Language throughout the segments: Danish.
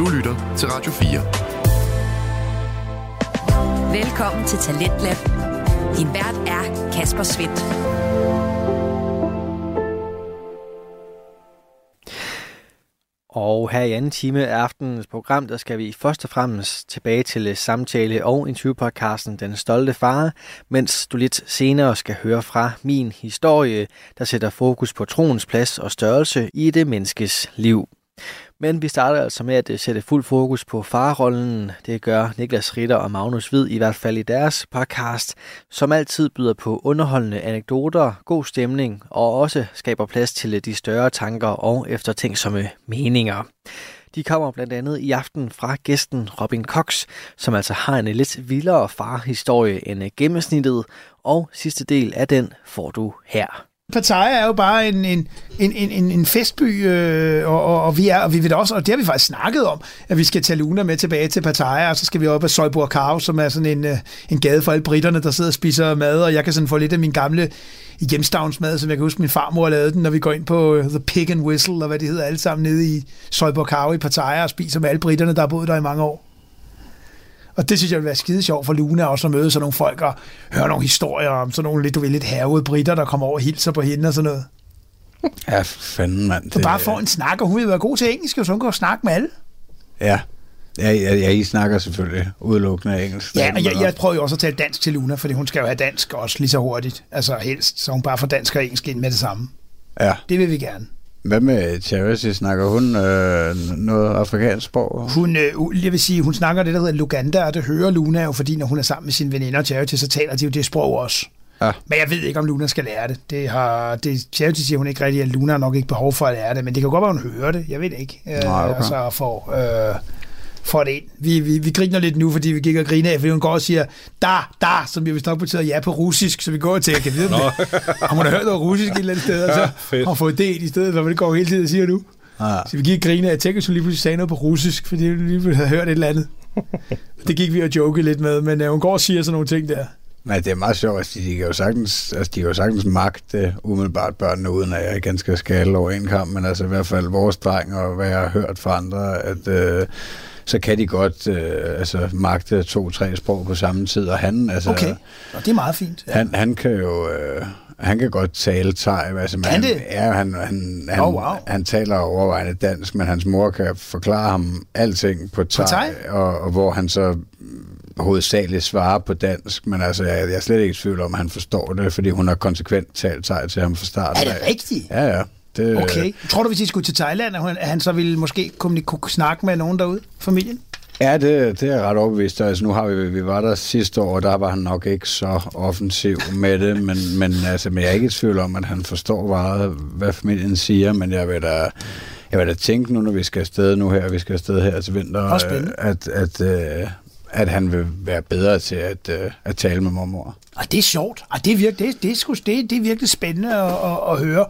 Du lytter til Radio 4. Velkommen til Talentlab. Din vært er Kasper Svendt. Og her i anden time af aftenens program, der skal vi først og fremmest tilbage til samtale- og interviewpodcasten Den Stolte Far, mens du lidt senere skal høre fra min historie, der sætter fokus på troens plads og størrelse i det menneskes liv. Men vi starter altså med at øh, sætte fuld fokus på farrollen. Det gør Niklas Ritter og Magnus Hvid i hvert fald i deres podcast, som altid byder på underholdende anekdoter, god stemning og også skaber plads til øh, de større tanker og eftertænksomme meninger. De kommer blandt andet i aften fra gæsten Robin Cox, som altså har en øh, lidt vildere farhistorie end gennemsnittet, og sidste del af den får du her. Pattaya er jo bare en, en, en, en, en festby, øh, og, og, og, vi er, og vi vil også, og det har vi faktisk snakket om, at vi skal tage Luna med tilbage til Pattaya, og så skal vi op ad Søjborg Kav, som er sådan en, øh, en gade for alle britterne, der sidder og spiser mad, og jeg kan sådan få lidt af min gamle hjemstavnsmad, som jeg kan huske, min farmor lavede den, når vi går ind på øh, The Pig and Whistle, og hvad det hedder, alle sammen nede i Søjborg Kav i Pattaya, og spiser med alle britterne, der har boet der i mange år. Og det synes jeg vil være skide sjovt for Luna også at møde sådan nogle folk og høre nogle historier om sådan nogle lidt, du ved, lidt hervede britter, der kommer over og hilser på hende og sådan noget. Ja, fanden mand. Du bare får en snak, og hun vil være god til engelsk, og så hun kan snakke med alle. Ja, Ja, ja, ja, I snakker selvfølgelig udelukkende engelsk. Ja, og jeg, jeg prøver jo også at tale dansk til Luna, fordi hun skal jo have dansk også lige så hurtigt. Altså helst, så hun bare får dansk og engelsk ind med det samme. Ja. Det vil vi gerne. Hvad med Charity? Snakker hun øh, noget afrikansk sprog? Hun, øh, jeg vil sige, hun snakker det, der hedder Luganda, og det hører Luna jo, fordi når hun er sammen med sine veninder Charity, så taler de jo det sprog også. Ja. Men jeg ved ikke, om Luna skal lære det. det, har, det Charity siger hun ikke rigtigt, at Luna har nok ikke behov for at lære det, men det kan godt være, hun hører det. Jeg ved ikke. Øh, Nej, okay. Altså for, øh, for det ind. Vi, vi, vi griner lidt nu, fordi vi gik og griner af, fordi hun går og siger, da, da, som vi vist nok betyder ja på russisk, så vi går til, at kan vide det. Har hun har hørt noget russisk et eller andet sted, og så ja, har fået det i stedet for, hvad det går hele tiden, siger du. Ja. Så vi gik og grine af, at hun lige pludselig sagde noget på russisk, fordi vi lige pludselig havde hørt et eller andet. det gik vi og joke lidt med, men uh, hun går og siger sådan nogle ting der. Nej, det er meget sjovt. Altså, de, kan jo sagtens, altså, de kan jo sagtens magte umiddelbart børnene, uden at jeg igen skal skale over en kamp, men altså i hvert fald vores dreng, og hvad jeg har hørt fra andre, at øh, så kan de godt øh, altså, magte to-tre sprog på samme tid. Og han, altså, okay, og det er meget fint. Ja. Han, han kan jo... Øh, han kan godt tale thai. Altså, kan han, det? Ja, han, han, han, oh, wow. han taler overvejende dansk, men hans mor kan forklare ham alting på thai, på thai? Og, og hvor han så hovedsageligt svarer på dansk, men altså, jeg, jeg er slet ikke i tvivl om, at han forstår det, fordi hun har konsekvent talt thai til ham fra starten. Er det rigtigt? Ja, ja. Det, okay. Tror du, hvis I skulle til Thailand, at han så ville måske kunne, kunne snakke med nogen derude, familien? Ja, det, det er ret overbevist. Altså, nu har vi, vi var der sidste år, og der var han nok ikke så offensiv med det, men, men, altså, men jeg er ikke i tvivl om, at han forstår meget, hvad familien siger, men jeg vil da, jeg vil da tænke nu, når vi skal afsted nu her, vi skal afsted her til vinter, at, at, at, at han vil være bedre til at, at tale med mormor. Og det er sjovt. Og det, er virkelig, det, det, er, det, det er virkelig spændende at, at, at høre.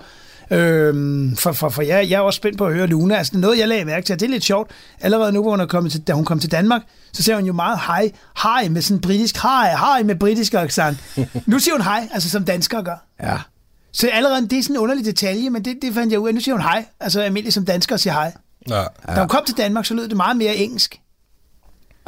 Øhm, for, for, for jeg, jeg er også spændt på at høre Luna. Altså noget, jeg lagde mærke til, det er lidt sjovt. Allerede nu, hvor hun er kommet til, da hun kom til Danmark, så ser hun jo meget hej, hej med sådan britisk, hej, hej med britisk accent. nu siger hun hej, altså som danskere gør. Ja. Så allerede, det er sådan en underlig detalje, men det, det fandt jeg ud af. Nu siger hun hej, altså almindeligt som danskere siger hej. Ja. Da hun kom til Danmark, så lød det meget mere engelsk.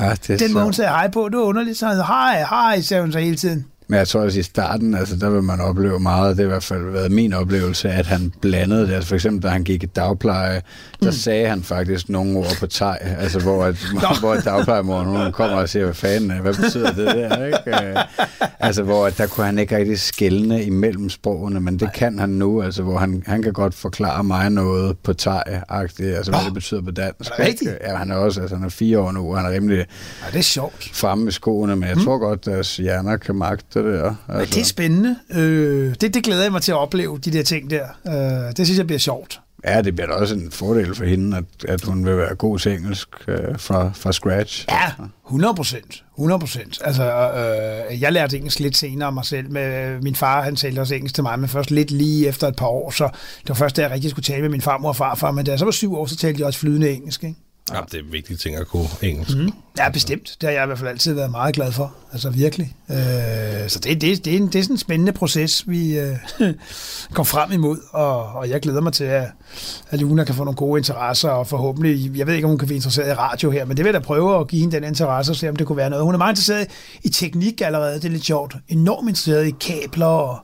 Ja, det er Den måde, hun sagde hej på, det var underligt. Så hej, hej, sagde hun så hele tiden. Men jeg tror også i starten, altså der vil man opleve meget, det har i hvert fald været min oplevelse, at han blandede det. Altså for eksempel, da han gik i dagpleje, der mm. sagde han faktisk nogle ord på teg, altså hvor, at, hvor dagplejemoren hun kommer og siger, hvad fanden, hvad betyder det der, ikke? Øh, altså hvor at der kunne han ikke rigtig skælne imellem sprogene, men det kan han nu, altså hvor han, han kan godt forklare mig noget på teg-agtigt, altså hvad det betyder på dansk. Er det rigtigt? Ja, han er også, altså han er fire år nu, og han er rimelig ja, det er sjovt. fremme med skoene, men jeg mm. tror godt, at deres hjerner kan magte det der. Altså. Men det er spændende. Øh, det, det glæder jeg mig til at opleve, de der ting der. Øh, det synes jeg bliver sjovt. Ja, det bliver da også en fordel for hende, at, at hun vil være god til engelsk øh, fra, fra scratch. Ja, 100 procent. 100 procent. Altså, øh, jeg lærte engelsk lidt senere mig selv. Med, min far, han talte også engelsk til mig, men først lidt lige efter et par år. Så det var først, da jeg rigtig skulle tale med min farmor og farfar. Men da jeg så var syv år, så talte jeg også flydende engelsk. Ikke? Ja, det er vigtige ting at kunne engelsk. Mm. Ja, bestemt. Det har jeg i hvert fald altid været meget glad for. Altså virkelig. Øh, så det, det, det, er en, det er sådan en spændende proces, vi øh, går frem imod, og, og jeg glæder mig til, at, at Luna kan få nogle gode interesser, og forhåbentlig, jeg ved ikke, om hun kan blive interesseret i radio her, men det vil jeg da prøve at give hende den interesse, og se om det kunne være noget. Hun er meget interesseret i teknik allerede, det er lidt sjovt. Enormt interesseret i kabler og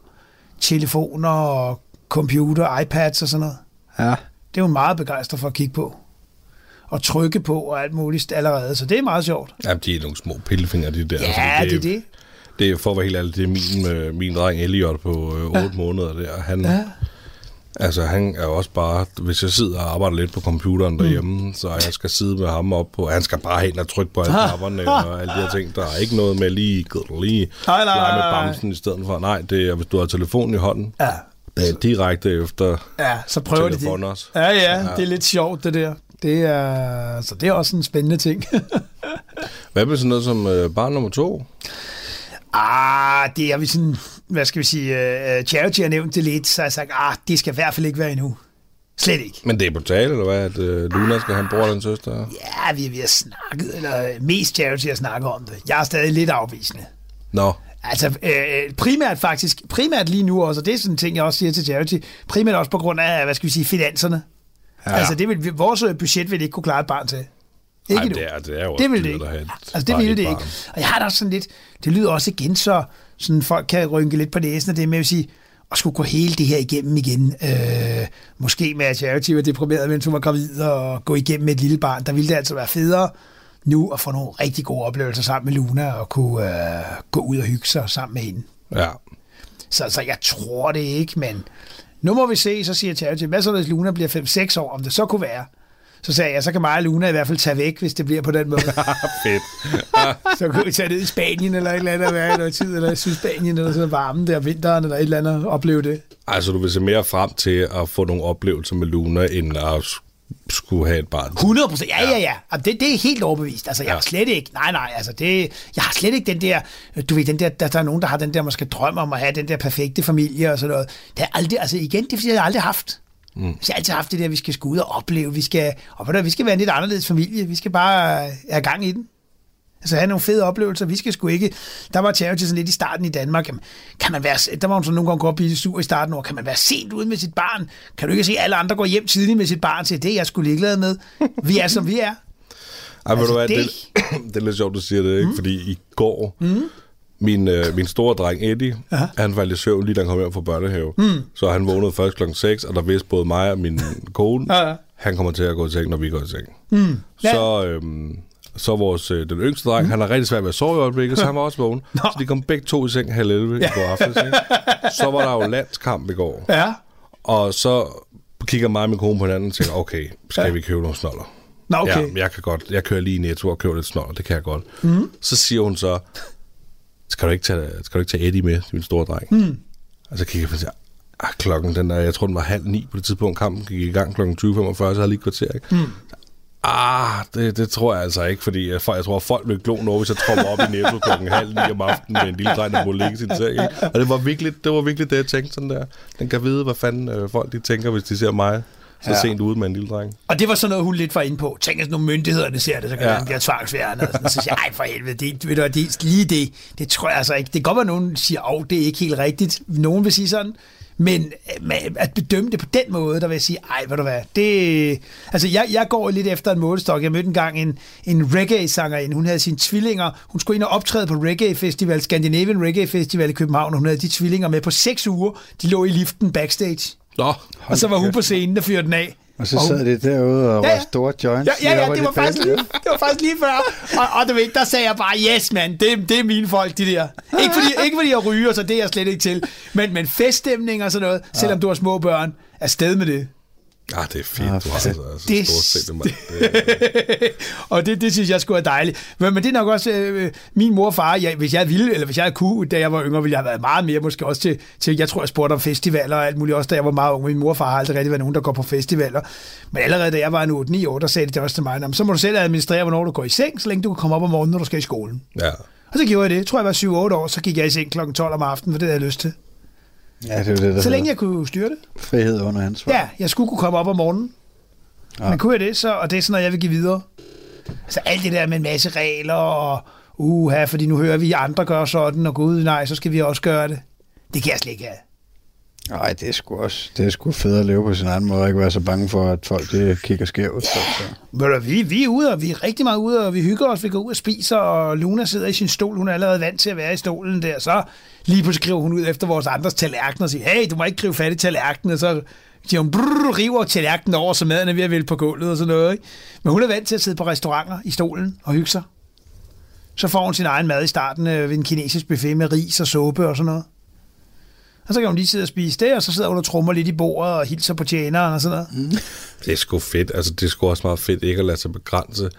telefoner og computer, iPads og sådan noget. Ja. Det er hun meget begejstret for at kigge på. Og trykke på og alt muligt allerede, så det er meget sjovt. Ja, de er nogle små pillefinger, de der. Ja, Altså, det er det. Det er for at være helt ærlig, det er min, øh, min dreng Elliot på øh, 8 ja. måneder der. Han, ja. Altså, han er også bare, hvis jeg sidder og arbejder lidt på computeren derhjemme, mm. så jeg skal sidde med ham op på, han skal bare hen og trykke på alle knapperne og alle de her ting. Der er ikke noget med lige, lige Nej, nej, med nej, nej. bamsen i stedet for. Nej, det er, hvis du har telefonen i hånden, Ja, det er direkte efter ja så prøver de det. også. Ja, ja, det er lidt sjovt, det der. Det er, så det er også en spændende ting. Hvad med sådan noget som øh, barn nummer to? ah, det er vi sådan, hvad skal vi sige, uh, Charity har nævnt det lidt, så jeg har sagt, ah, det skal i hvert fald ikke være endnu. Slet ikke. Men det er på tale, eller hvad? At øh, Luna skal have en bror eller en søster? Ja, vi, vi har snakket, eller mest Charity har snakket om det. Jeg er stadig lidt afvisende. Nå, Altså øh, primært faktisk, primært lige nu også, og det er sådan en ting, jeg også siger til Charity, primært også på grund af, hvad skal vi sige, finanserne. Ja. Altså det vil, vores budget vil ikke kunne klare et barn til. Ikke Ej, det er, det er jo det vil det ikke. et- Altså det bare vil et det barn. ikke. Og jeg har da også sådan lidt, det lyder også igen så, sådan folk kan rynke lidt på næsen af det med at sige, at skulle gå hele det her igennem igen. Øh, måske med at Charity var deprimeret, mens hun var gravid, og gå igennem med et lille barn. Der ville det altså være federe nu at få nogle rigtig gode oplevelser sammen med Luna, og kunne øh, gå ud og hygge sig sammen med hende. Ja. Så, så jeg tror det ikke, men nu må vi se, så siger Charity, hvad så hvis Luna bliver 5-6 år, om det så kunne være. Så sagde jeg, så kan mig og Luna i hvert fald tage væk, hvis det bliver på den måde. Fedt. så kunne vi tage ned i Spanien eller et eller andet, være i noget tid, eller i Sydspanien, eller sådan varmen der vinteren, eller et eller andet, og opleve det. Altså, du vil se mere frem til at få nogle oplevelser med Luna, end at skulle have et barn. 100 procent, ja, ja, ja. Og det, det er helt overbevist. Altså, jeg Ja. har slet ikke, nej, nej, altså det, jeg har slet ikke den der, du ved, den der, der, der er nogen, der har den der måske drøm om at have den der perfekte familie og sådan noget. Det er aldrig, altså igen, det er fordi, jeg har aldrig haft. Mm. Jeg har altid haft det der, vi skal skulle ud og opleve, vi skal, og hvad, vi skal være en lidt anderledes familie, vi skal bare øh, have gang i den. Altså have nogle fede oplevelser. Vi skal sgu ikke... Der var Charity sådan lidt i starten i Danmark. Jamen, kan man være, der var hun så nogle gange godt blive sur i starten over. Kan man være sent ude med sit barn? Kan du ikke se, at alle andre går hjem tidligt med sit barn til det? er Jeg skulle ligeglad med. Vi er, som vi er. Ej, altså, du hvad, det, det- det, er lidt sjovt, du siger det, ikke? Mm. Fordi i går, mm. min, øh, min store dreng Eddie, Aha. han faldt i søvn lige da han kom hjem fra børnehave. Mm. Så han vågnede først klokken 6, og der vidste både mig og min kone, han kommer til at gå i seng, når vi går i seng. Mm. Ja. Så, øhm, så vores, øh, den yngste dreng, mm. han har rigtig svært ved at sove i øjeblikket, så han var også vågen. Så de kom begge to i seng halv 11 i går aftes. Ikke? Så var der jo landskamp i går. Ja. Og så kigger mig og min kone på hinanden og tænker, okay, skal ja. vi købe nogle snoller? Nå, okay. Ja, jeg kan godt. Jeg kører lige i Netto og køber lidt snoller, det kan jeg godt. Mm. Så siger hun så, skal du ikke tage, skal du ikke tage Eddie med, min store dreng? Mm. Og så kigger jeg på siger, ah, klokken, den der, jeg tror, den var halv ni på det tidspunkt, kampen gik i gang klokken 20.45, så havde lige kvarter, ikke? Mm. Ah, det, det tror jeg altså ikke, fordi jeg, jeg tror, folk vil glo noget, hvis jeg tropper op i Netto klokken halv ni om aftenen med en lille dreng, der må ligge sin seng. Ikke? Og det var, virkelig, det var virkelig det, jeg tænkte sådan der. Den kan vide, hvad fanden øh, folk de tænker, hvis de ser mig så Ja. sent ude med en lille dreng. Og det var sådan noget, hun lidt var inde på. Tænk, at nogle myndighederne ser det, så kan ja. Den blive tvangsfjerne. Og sådan. Så siger jeg, ej for helvede, det, ved du, det, lige det, det tror jeg altså ikke. Det kan godt være, at nogen siger, åh, det er ikke helt rigtigt. Nogen vil sige sådan. Men øh, at bedømme det på den måde, der vil jeg sige, ej, ved du hvad, det... Altså, jeg, jeg går lidt efter en målestok. Jeg mødte engang en, en reggae-sangerinde. Hun havde sine tvillinger. Hun skulle ind og optræde på Reggae Festival, Scandinavian Reggae Festival i København. og Hun havde de tvillinger med på seks uger. De lå i liften backstage. Nå, Og så var hun på scenen, der fyrte den af. Og så sad de derude og Ja, ja, ja. var store joints. Ja, ja, ja det, var faktisk lige, det var faktisk lige før. Og, og du ved, der sagde jeg bare, yes mand, det, det er mine folk, de der. Ikke fordi, ikke fordi jeg ryger, så det er jeg slet ikke til. Men, men feststemning og sådan noget, selvom du har små børn, er sted med det. Ah, det er fint, Ah, du har altså, altså, det- stort set det, og det, det synes jeg skulle være dejligt. Men, men det er nok også øh, min mor og far, jeg, hvis jeg ville, eller hvis jeg kunne, da jeg var yngre, ville jeg have været meget mere måske også til, til jeg tror, jeg spurgte om festivaler og alt muligt, også da jeg var meget ung. Min mor og far har aldrig rigtig været nogen, der går på festivaler. Men allerede da jeg var en 8-9 år, der sagde de det også til mig, "Nå, men så må du selv administrere, hvornår du går i seng, så længe du kan komme op om morgenen, når du skal i skolen. ja. Og så gjorde jeg det. Jeg tror, jeg var 7-8 år, så gik jeg i seng kl. 12 om aftenen, for det havde jeg lyst til. Ja, det er det, der Så længe jeg kunne styre det. frihed under ansvar. Ja, jeg skulle kunne komme op om morgenen. Ja. Men kunne jeg det, så, og det er sådan noget, jeg vil give videre. Altså alt det der med en masse regler, og uha, fordi nu hører vi, at andre gør sådan, og gud nej, så skal vi også gøre det. Det kan jeg slet ikke have. Nej, det er sgu også det er sgu fedt at leve på sin egen måde, og ikke være så bange for, at folk det kigger skævt. Altså. Så, så. Vi, vi er ude, og vi er rigtig meget ude, og vi hygger os, vi går ud og spiser, og Luna sidder i sin stol, hun er allerede vant til at være i stolen der, så lige pludselig skriver hun ud efter vores andres tallerkener og siger, hey, du må ikke gribe fat i tallerkenen, og så siger hun, brrr, river tallerkenen over, så maden er ved at vælge på gulvet og sådan noget. Ikke? Men hun er vant til at sidde på restauranter i stolen og hygge sig. Så får hun sin egen mad i starten øh, ved en kinesisk buffet med ris og suppe og sådan noget. Og så kan hun lige sidde og spise det, og så sidder hun og trummer lidt i bordet og hilser på tjeneren og sådan noget. Mm. Det er sgu fedt. Altså, det er sgu også meget fedt ikke at lade sig begrænse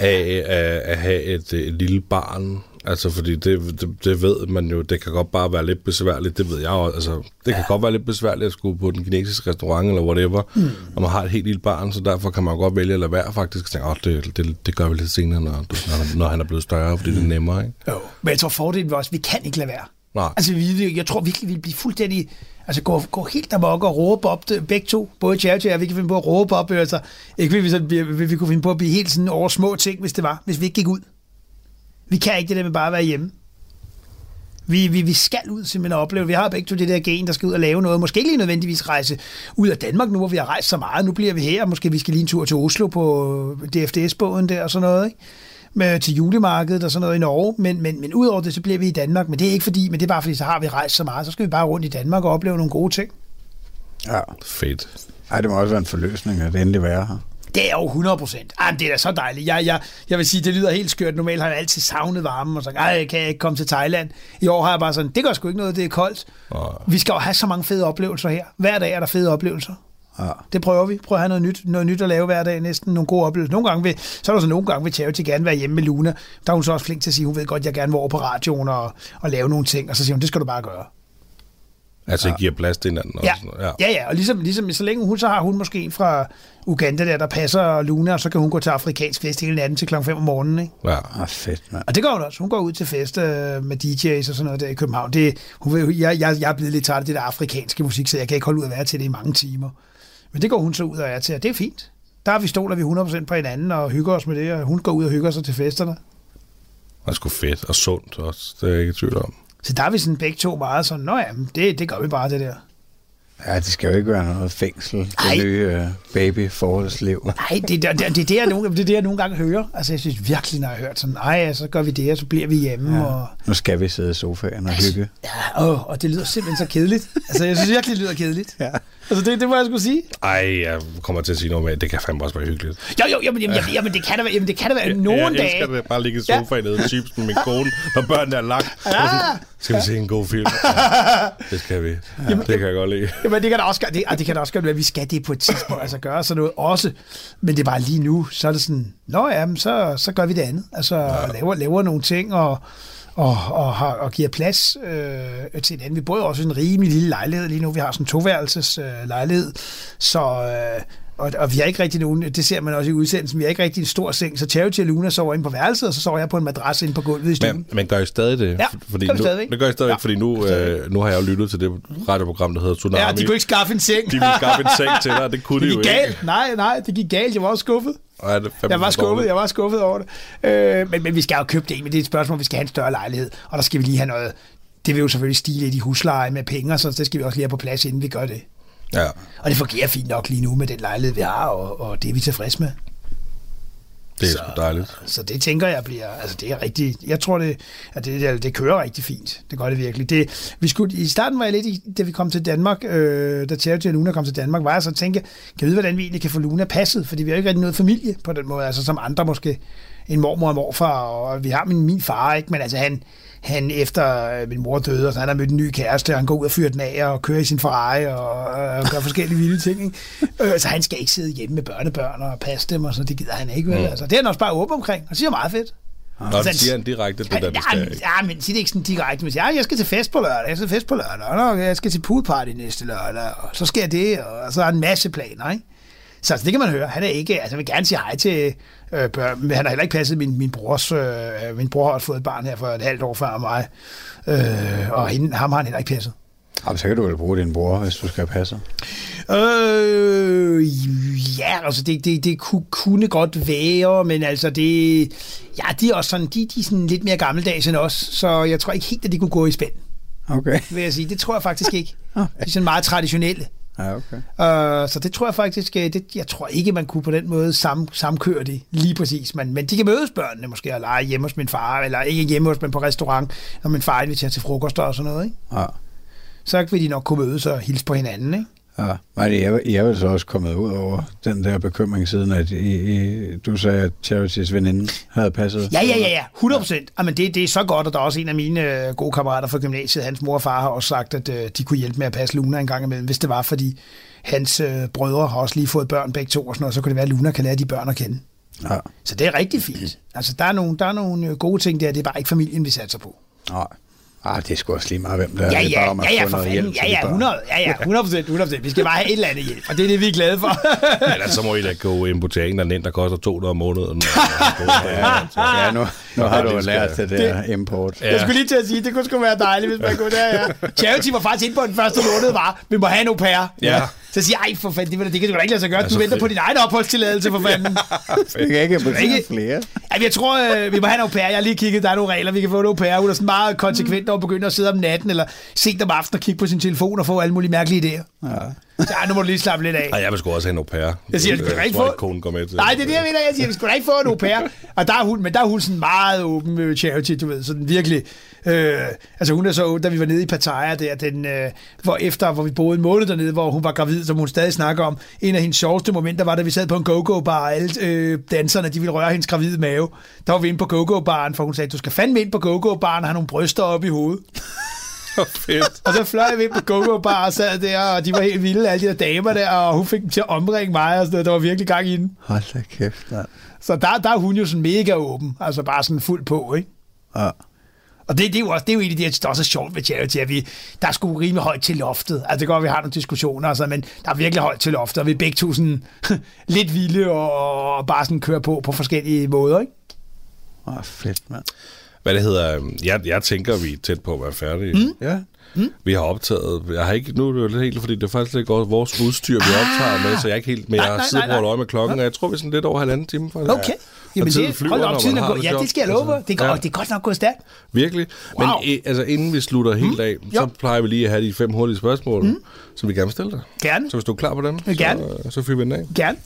af at, at have et, et lille barn. Altså, fordi det, det, det ved man jo, det kan godt bare være lidt besværligt, det ved jeg også. Altså, det kan ja. godt være lidt besværligt at skulle på den kinesiske restaurant eller whatever, mm. og man har et helt lille barn, så derfor kan man godt vælge at lade være faktisk. Og tænke, oh, det, det, det gør vi lidt senere, når, når, når han er blevet større, fordi det er nemmere. Ikke? Jo, men jeg tror fordelen også, vi kan ikke lade være. Nej. Altså, vi, jeg tror virkelig, vi vil blive fuldstændig... Altså, gå, gå helt amok og råbe op, det, begge to, både Charity og jeg, vi kan finde på at råbe op, øh, altså, ikke vil vi, sådan, vi, vi, vi kunne finde på at blive helt sådan over små ting, hvis det var, hvis vi ikke gik ud. Vi kan ikke det der med bare at være hjemme. Vi, vi, vi skal ud simpelthen og opleve. Vi har begge to det der gen, der skal ud og lave noget. Måske ikke lige nødvendigvis rejse ud af Danmark nu, hvor vi har rejst så meget. Nu bliver vi her. Måske vi skal lige en tur til Oslo på øh, DFDS-båden der og sådan noget. Ikke? Med, til julemarkedet og sådan noget i Norge, men, men, men udover det, så bliver vi i Danmark. Men det er ikke fordi, men det er bare fordi, så har vi rejst så meget, så skal vi bare rundt i Danmark og opleve nogle gode ting. Ja. Fedt. Ej, det må også være en forløsning, at det endelig være her. Det er jo 100 procent. det er da så dejligt. Jeg, jeg, jeg vil sige, det lyder helt skørt. Normalt har jeg altid savnet varmen, og sagt, ej, kan jeg ikke komme til Thailand? I år har jeg bare sådan, det gør sgu ikke noget, det er koldt. Oh. Vi skal jo have så mange fede oplevelser her. Hver dag er der fede oplevelser. Ja. Det prøver vi. Prøver at have noget nyt, noget nyt at lave hver dag, næsten nogle gode oplevelser. Nogle gange vil, så er der så nogle gange vil Charity gerne være hjemme med Luna. Der er hun så også flink til at sige, hun ved godt, at jeg gerne vil over på radioen og, og lave nogle ting. Og så siger hun, det skal du bare gøre. Altså, ja. giver plads til hinanden. Ja. Også. ja, ja, ja. Og ligesom, ligesom, så længe hun, så har hun måske en fra Uganda der, der passer Luna, og så kan hun gå til afrikansk fest hele natten til klokken 5 om morgenen. Ikke? Ja, ah, fedt, man. Og det går hun også. Hun går ud til fest øh, med DJ's og sådan noget der i København. Det, hun ved, jeg, jeg, jeg er blevet lidt træt af det der afrikanske musik, så jeg kan ikke holde ud at være til det i mange timer. Men det går hun så ud og er til, og det er fint. Der er vi stoler vi 100% på hinanden og hygger os med det, og hun går ud og hygger sig til festerne. Det er sgu fedt og sundt også, det er jeg ikke i tvivl om. Så der er vi sådan begge to meget sådan, nå ja, det, det gør vi bare det der. Ja, det skal jo ikke være noget fængsel, det nye uh, baby forholdsliv. Nej, det, det, det, det, er det, jeg nogle, det er det, jeg nogle gange hører. Altså, jeg synes virkelig, når jeg har hørt sådan, nej, så gør vi det, og så bliver vi hjemme. Ja. Og... Nu skal vi sidde i sofaen og altså, hygge. Ja, og, og det lyder simpelthen så kedeligt. Altså, jeg synes virkelig, det lyder kedeligt. Ja. Altså, det, det må jeg skulle sige. Ej, jeg kommer til at sige noget med, at det kan fandme også være hyggeligt. Jo, jo, jamen, jamen, jamen, jamen det kan da være, jamen, det kan da være nogle dage. Jeg elsker det, bare ligge i sofaen ja. nede chips med min kone, når børnene er lagt. Ja. Skal vi se en god film? Ja, det skal vi. Ja, jamen, det kan jeg godt lide. Jamen, det kan da også, det, det kan da også godt være, at vi skal det på et tidspunkt, altså gøre sådan noget også. Men det er bare lige nu, så er det sådan, nå ja, så, så gør vi det andet. Altså, ja. laver, laver nogle ting, og og, og, har, og giver plads øh, til hinanden. Vi bor også i en rimelig lille lejlighed lige nu. Vi har sådan en toværelses øh, lejlighed, så... Øh, og, og vi har ikke rigtig nogen, det ser man også i udsendelsen, vi har ikke rigtig en stor seng, så Charity og Luna sover inde på værelset, og så sover jeg på en madras inde på gulvet i stuen. Men, men gør I stadig det? Ja, fordi gør nu, stadigvæk. Det gør I stadigvæk, ja. fordi nu, øh, nu har jeg jo lyttet til det radioprogram, der hedder Tsunami. Ja, de kunne ikke skaffe en seng. De ville skaffe en seng til dig, det kunne det de jo galt. ikke. Nej, nej, det gik galt, jeg var også skuffet. Ej, det jeg var skuffet, jeg var skuffet over det. Øh, men, men vi skal jo købe det, men det er et spørgsmål, vi skal have en større lejlighed, og der skal vi lige have noget, det vil jo selvfølgelig stige lidt i husleje med penge, så det skal vi også lige have på plads, inden vi gør det. Ja. Og det fungerer fint nok lige nu med den lejlighed, vi har, og, og det er vi tilfredse med. Det er så, sgu dejligt. Så det tænker jeg bliver, altså det er rigtig, jeg tror det, at det, det, det kører rigtig fint. Det gør det virkelig. Det, vi skulle, I starten var jeg lidt, i, da vi kom til Danmark, øh, da Charity og Luna kom til Danmark, var jeg så tænke, kan vi vide, hvordan vi egentlig kan få Luna passet? Fordi vi har jo ikke rigtig noget familie på den måde, altså som andre måske, en mormor og morfar, og vi har min, min far, ikke? men altså han, han efter øh, min mor døde, og så han har mødt en ny kæreste, og han går ud og fyrer den af og kører i sin Ferrari og, og gør forskellige vilde ting. Ikke? Øh, så han skal ikke sidde hjemme med børnebørn og passe dem, og så det gider han ikke. Vel? Mm. Altså, det er han også bare åben omkring, og siger meget fedt. Nå, det siger han direkte, det der, det skal ja, ja, men siger det ikke sådan direkte, men siger, ja, jeg skal til fest på lørdag, jeg skal til fest på lørdag, og jeg skal til poolparty næste lørdag, og så jeg det, og så han en masse planer, ikke? Så altså, det kan man høre. Han er ikke, altså jeg vil gerne sige hej til øh, børn, men han har heller ikke passet min, min brors, øh, min bror har fået et barn her for et halvt år før mig, øh, og hende, ham har han heller ikke passet. Jamen, så kan du vel bruge din bror, hvis du skal passe. Øh, ja, altså det, det, det ku- kunne godt være, men altså det... Ja, de er også sådan, de, de er sådan lidt mere gammeldags end os, så jeg tror ikke helt, at de kunne gå i spænd, Okay. vil jeg sige. Det tror jeg faktisk ikke. De er sådan meget traditionelle. Ja, okay. Uh, så det tror jeg faktisk, øh, det, jeg tror ikke, man kunne på den måde sam, samkøre det lige præcis. Men, men de kan mødes børnene måske og lege hjemme hos min far, eller ikke hjemme hos, men på restaurant, når min far inviterer til frokost og sådan noget. Ikke? Ja. Så vil de nok kunne mødes og hilse på hinanden. Ikke? Ja, men er, I er så også kommet ud over den der bekymring siden, at I, I, du sagde, at Charities veninde havde passet. Ja, ja, ja, ja. 100 procent. Jamen, det, det er så godt, og der er også en af mine øh, gode kammerater fra gymnasiet, hans mor og far har også sagt, at øh, de kunne hjælpe med at passe Luna en gang imellem, hvis det var, fordi hans øh, brødre har også lige fået børn begge to, og sådan noget, så kunne det være, at Luna kan lære de børn at kende. Ja. Så det er rigtig fint. Altså, der er nogle, der er nogle øh, gode ting der, det er bare ikke familien, vi satser på. Nej. Ah, det er sgu også lige meget, hvem der er. Ja, Det er ja, bare om ja, ja, for fanden. hjælp Ja, ja, børn. 100, ja, ja, 100 procent, 100 procent. Vi skal bare have et eller andet hjælp, og det er det, vi er glade for. Ellers så må I da gå ind på en den, der koster 200 om måneden. Ja, nu, nu har du det lært det der import. Jeg skulle lige til at sige, det kunne sgu være dejligt, hvis man kunne det ja. Charity var faktisk inde på den første måned, var, vi må have en au pair. Ja. Så siger jeg, for fanden, det, det, det kan du da ikke lade sig gøre. Du så venter fedt. på din egen opholdstilladelse, for fanden. Det kan ikke Ikke- flere. Ej, jeg tror, øh, vi må have en au pair. Jeg har lige kigget, der er nogle regler, vi kan få en au pair. Hun er sådan meget konsekvent og begynder at sidde om natten, eller sent om aftenen og kigge på sin telefon og få alle mulige mærkelige idéer. Ja. Så ej, nu må du lige slappe lidt af. Ej, jeg vil sgu også have en au pair. Jeg siger, du da ikke få- ikke, konen går med til. Nej, det er det, jeg mener. Jeg siger, vi skulle da ikke få en au pair. Og der er hun, men der er hun sådan meget åben med charity, du ved, sådan virkelig. Øh, altså hun er så åben, da vi var nede i Pattaya der, den, øh, hvor efter, hvor vi boede en måned dernede, hvor hun var gravid, som hun stadig snakker om. En af hendes sjoveste momenter var, da vi sad på en go-go-bar, og alle øh, danserne, de ville røre hendes gravide mave. Der var vi inde på go-go-baren, for hun sagde, du skal fandme ind på go-go-baren og have nogle bryster op i hovedet. Fedt. Og så fløj vi ind på go-go-bar og sad der, og de var helt vilde, alle de der damer der, og hun fik dem til at omringe mig, og sådan noget. Der var virkelig gang i den. Hold da kæft, mand. Så der, der er hun jo sådan mega åben, altså bare sådan fuld på, ikke? Ja. Og det, det, er jo også, det er jo en af de her, der også er sjovt ved charity, at vi, der er sgu rimelig højt til loftet. Altså det går, at vi har nogle diskussioner, altså, men der er virkelig højt til loftet, og vi er begge to sådan lidt vilde og, og bare sådan kører på på forskellige måder, ikke? Åh, fedt, mand. Hvad det hedder, øhm, jeg, jeg tænker, vi er tæt på at være færdige. Mm. Ja. Vi har optaget, jeg har ikke, nu er det helt, fordi det er faktisk ikke vores udstyr, vi optager med, så jeg er ikke helt, men siddet nej, på nej. øje med klokken, og jeg tror, vi er sådan lidt over halvanden time. Faktisk. Okay. Jamen det, flyver, hold op, tiden er gået. Ja, det skal jeg love. Altså, Det, går, ja. det er godt nok gået stærkt. Virkelig. Men Wow. wow. altså, inden vi slutter helt af, så Jo. plejer vi lige at have de fem hurtige spørgsmål, mm. som vi gerne vil stille dig. Gerne. Så hvis du er klar på dem, Ja, gerne. så, så fyrer vi den af. Gerne.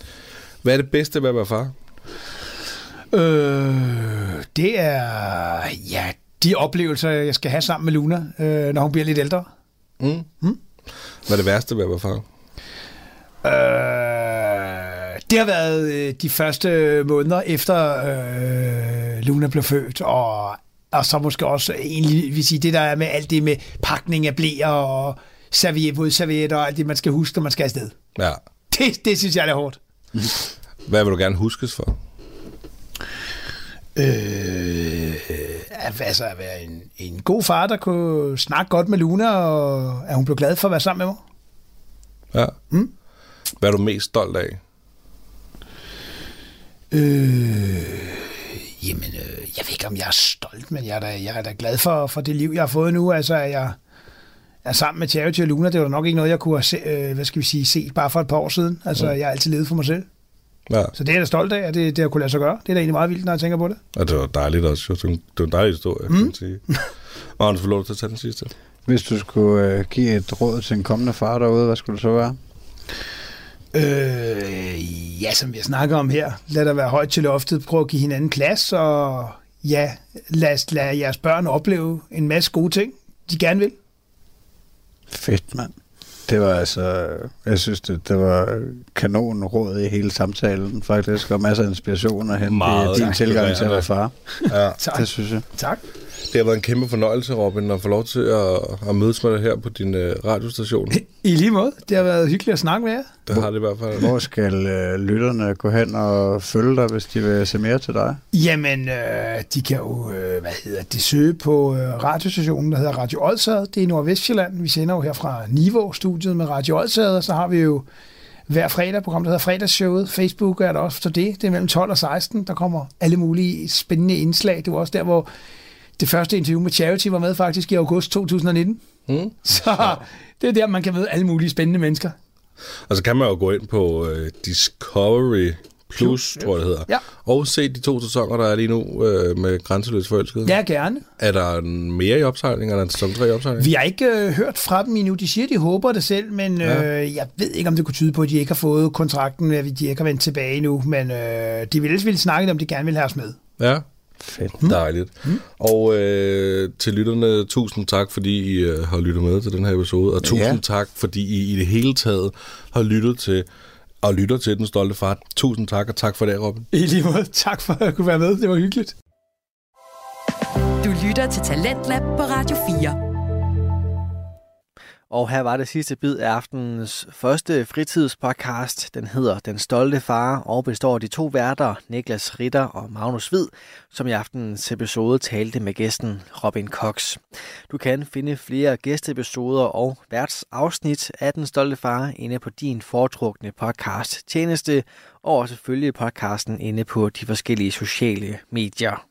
Hvad er det bedste ved at være far? Øh, det er, ja, de oplevelser, jeg skal have sammen med Luna, øh, når hun bliver lidt ældre. Mm. Mm. Hvad er det værste ved at være far? Øh, det har været øh, de første måneder efter øh, Luna blev født, og, og så måske også egentlig, vil sige, det der er med alt det med pakning af blæer og serviet, vådservietter og alt det, man skal huske, når man skal afsted. Ja. Det, det synes jeg er hårdt. Hvad vil du gerne huskes for? Øh, altså at være en, en god far, der kunne snakke godt med Luna, og at hun blev glad for at være sammen med mig. Ja. Mm. Hvad er du mest stolt af? Øh, jamen, øh, jeg ved ikke, om jeg er stolt, men jeg er da, jeg er da glad for, for det liv, jeg har fået nu. Altså, at jeg er sammen med Charity og Luna. Det var da nok ikke noget, jeg kunne have se, øh, hvad skal vi sige, set bare for et par år siden. Altså, jeg har altid levet for mig selv. Ja. Så det er jeg da stolt af, at det, det har kunne lade sig gøre. Det er da egentlig meget vildt, når jeg tænker på det. Og det var dejligt også. jo. Det var en- det var en dejlig historie, mm. kan man sige. Magnus, får lov til at tage den sidste. Hvis du skulle øh, give et råd til en kommende far derude, hvad skulle det så være? Øh, ja, som vi har snakket om her. Lad der være højt til loftet. Prøv at give hinanden plads, og ja, lad, lad jeres børn opleve en masse gode ting, de gerne vil. Fedt, mand. Det var altså, jeg synes, det, det var kanon råd i hele samtalen, faktisk, og masser af inspiration at hente Meget i din tak. tilgang til at være far. Ja. Tak. Det synes jeg. Tak. Det har været en kæmpe fornøjelse, Robin, at få lov til at, at mødes med dig her på din uh, radiostation. I lige måde. Det har været hyggeligt at snakke med jer. Det har det i hvert fald. Hvor skal øh, lytterne gå hen og følge dig, hvis de vil se mere til dig? Jamen, øh, de kan jo, øh, hvad hedder det, søge på øh, radiostationen, der hedder Radio Odsad. Det er i Nordvestjylland. Vi sender jo her fra Niveau-studiet med Radio Odsad, og så har vi jo hver fredag program, der hedder Fredagsshowet. Facebook er der også for det. Det er mellem 12 og 16. Der kommer alle mulige spændende indslag. Det er jo også der, hvor det første interview med Charity var med faktisk i august 2019. Mm. Så det er der, man kan møde alle mulige spændende mennesker. Og så kan man jo gå ind på uh, Discovery Plus, tror jeg det hedder. Ja. Og se de to sæsoner, der er lige nu uh, med Grænseløs Forelsket. Ja, gerne. Er der mere i opsejling, eller en sæson 3 i opsejling? Vi har ikke øh, hørt fra dem endnu. De siger, de håber det selv, men Ja. øh, jeg ved ikke, om det kunne tyde på, at de ikke har fået kontrakten, at de ikke har vendt tilbage nu. Men øh, de ville ville snakke om, de gerne vil have os med. Ja, Fedt. dejligt. Mm. Og øh, til lytterne, tusind tak, fordi I øh, har lyttet med til den her episode. Og tusind Ja. tak, fordi I i det hele taget har lyttet til og lytter til Den Stolte Fart. Tusind tak, og tak for det, Robin. I lige måde, tak for at jeg kunne være med. Det var hyggeligt. Du lytter til Talentlab på Radio 4. Og her var det sidste bid af aftenens første fritidspodcast. Den hedder Den Stolte Far og består af de to værter, Niklas Ritter og Magnus Hvid, som i aftenens episode talte med gæsten Robin Cox. Du kan finde flere gæsteepisoder og værtsafsnit af Den Stolte Far inde på din foretrukne podcast tjeneste, og også følge podcasten inde på de forskellige sociale medier.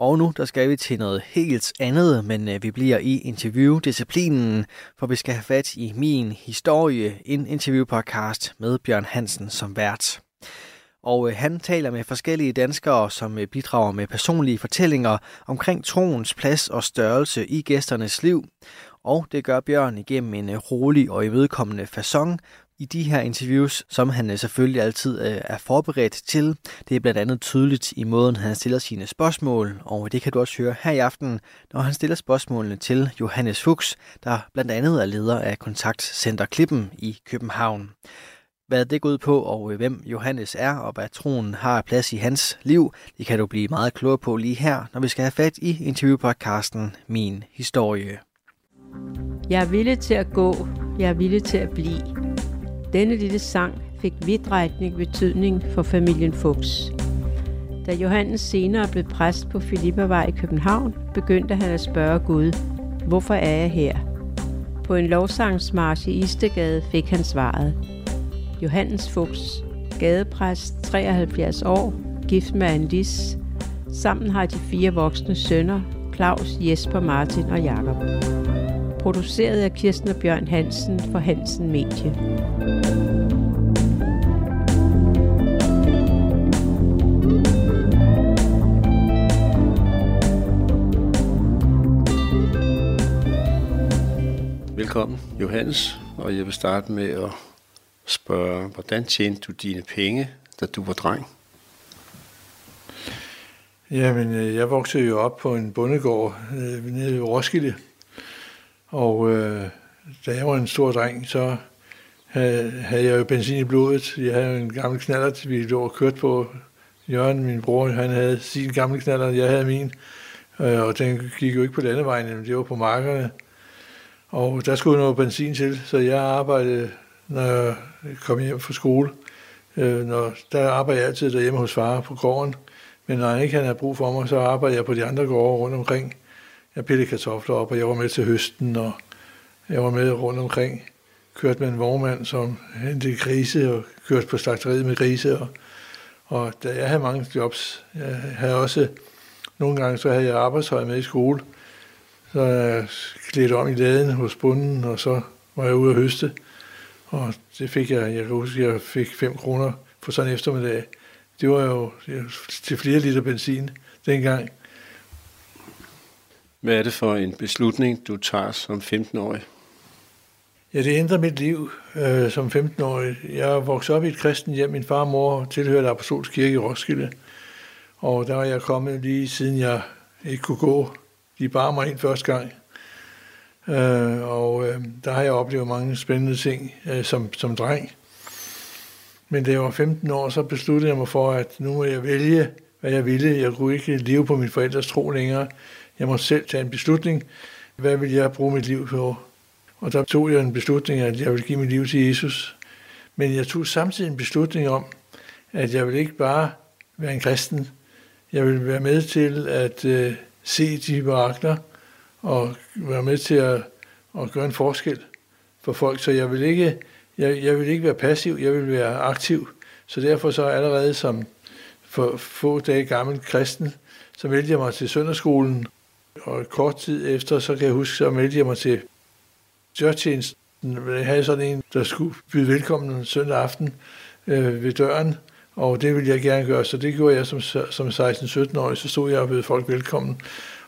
Og nu der skal vi til noget helt andet, men øh, vi bliver i interviewdisciplinen, for vi skal have fat i Min Historie, en interviewpodcast med Bjørn Hansen som vært. Og øh, han taler med forskellige danskere, som øh, bidrager med personlige fortællinger omkring troens plads og størrelse i gæsternes liv. Og det gør Bjørn igennem en rolig og imødekommende façon, i de her interviews, som han øh, selvfølgelig altid øh, er forberedt til. Det er blandt andet tydeligt i måden, han stiller sine spørgsmål, og det kan du også høre her i aften, når han stiller spørgsmålene til Johannes Fuchs, der blandt andet er leder af Kontaktcenter Klippen i København. Hvad det går ud på, og øh, hvem Johannes er, og hvad troen har plads i hans liv, det kan du blive meget klogere på lige her, når vi skal have fat i interviewpodcasten Min Historie. Jeg er villig til at gå, jeg er villig til at blive. Denne lille sang fik vidtrækning betydning for familien Fuchs. Da Johannes senere blev præst på Filippervej i København, begyndte han at spørge Gud, hvorfor er jeg her? På en lovsangsmarch i Istegade fik han svaret. Johannes Fuchs, gadepræst, 73 år, gift med Andis. Sammen har de fire voksne sønner, Claus, Jesper, Martin og Jakob produceret af Kirsten og Bjørn Hansen for Hansen Medie. Velkommen, Johannes, og jeg vil starte med at spørge, hvordan tjente du dine penge, da du var dreng? Jamen, øh, jeg voksede jo op på en bondegård øh, nede i Roskilde, og øh, da jeg var en stor dreng, så havde, havde jeg jo benzin i blodet. Jeg havde en gammel knallert, vi lå og kørte på. Jørgen, min bror, han havde sin gamle knallert, jeg havde min. Øh, og den gik jo ikke på landevejen, men det var på markerne. Og der skulle noget benzin til, så jeg arbejdede, når jeg kom hjem fra skole. Øh, når, der arbejdede jeg altid derhjemme hos far på gården. Men når han ikke havde brug for mig, så arbejdede jeg på de andre gårde rundt omkring. Jeg pillede kartofler op, og jeg var med til høsten, og jeg var med rundt omkring. Kørte med en vognmand, som hentede grise, og kørte på slagteriet med grise. Og, og da jeg havde mange jobs, jeg havde også, nogle gange så havde jeg arbejdshøj med i skole. Så jeg klædt om i laden hos bunden, og så var jeg ude at høste. Og det fik jeg, jeg kan huske, jeg fik 5 kroner for sådan en eftermiddag. Det var jo til flere liter benzin dengang. Hvad er det for en beslutning, du tager som 15-årig? Ja, det ændrer mit liv øh, som 15-årig. Jeg voksede op i et kristen hjem. Min far og mor tilhørte Apostolsk Kirke i Roskilde. Og der var jeg kommet lige siden jeg ikke kunne gå. De bar mig ind første gang. Øh, og øh, der har jeg oplevet mange spændende ting øh, som, som dreng. Men da jeg var 15 år, så besluttede jeg mig for, at nu må jeg vælge, hvad jeg ville. Jeg kunne ikke leve på min forældres tro længere. Jeg måtte selv tage en beslutning. Hvad vil jeg bruge mit liv på? Og der tog jeg en beslutning, at jeg ville give mit liv til Jesus. Men jeg tog samtidig en beslutning om, at jeg vil ikke bare være en kristen. Jeg vil være med til at øh, se de mirakler og være med til at, at gøre en forskel for folk. Så jeg vil ikke, jeg, jeg vil ikke være passiv, jeg vil være aktiv. Så derfor så allerede som for få dage gammel kristen, så meldte jeg mig til søndagsskolen, og kort tid efter, så kan jeg huske, så meldte jeg mig til dørtjenesten. Jeg havde sådan en, der skulle byde velkommen søndag aften øh, ved døren, og det ville jeg gerne gøre, så det gjorde jeg som, som 16-17-årig. Så stod jeg og bød folk velkommen,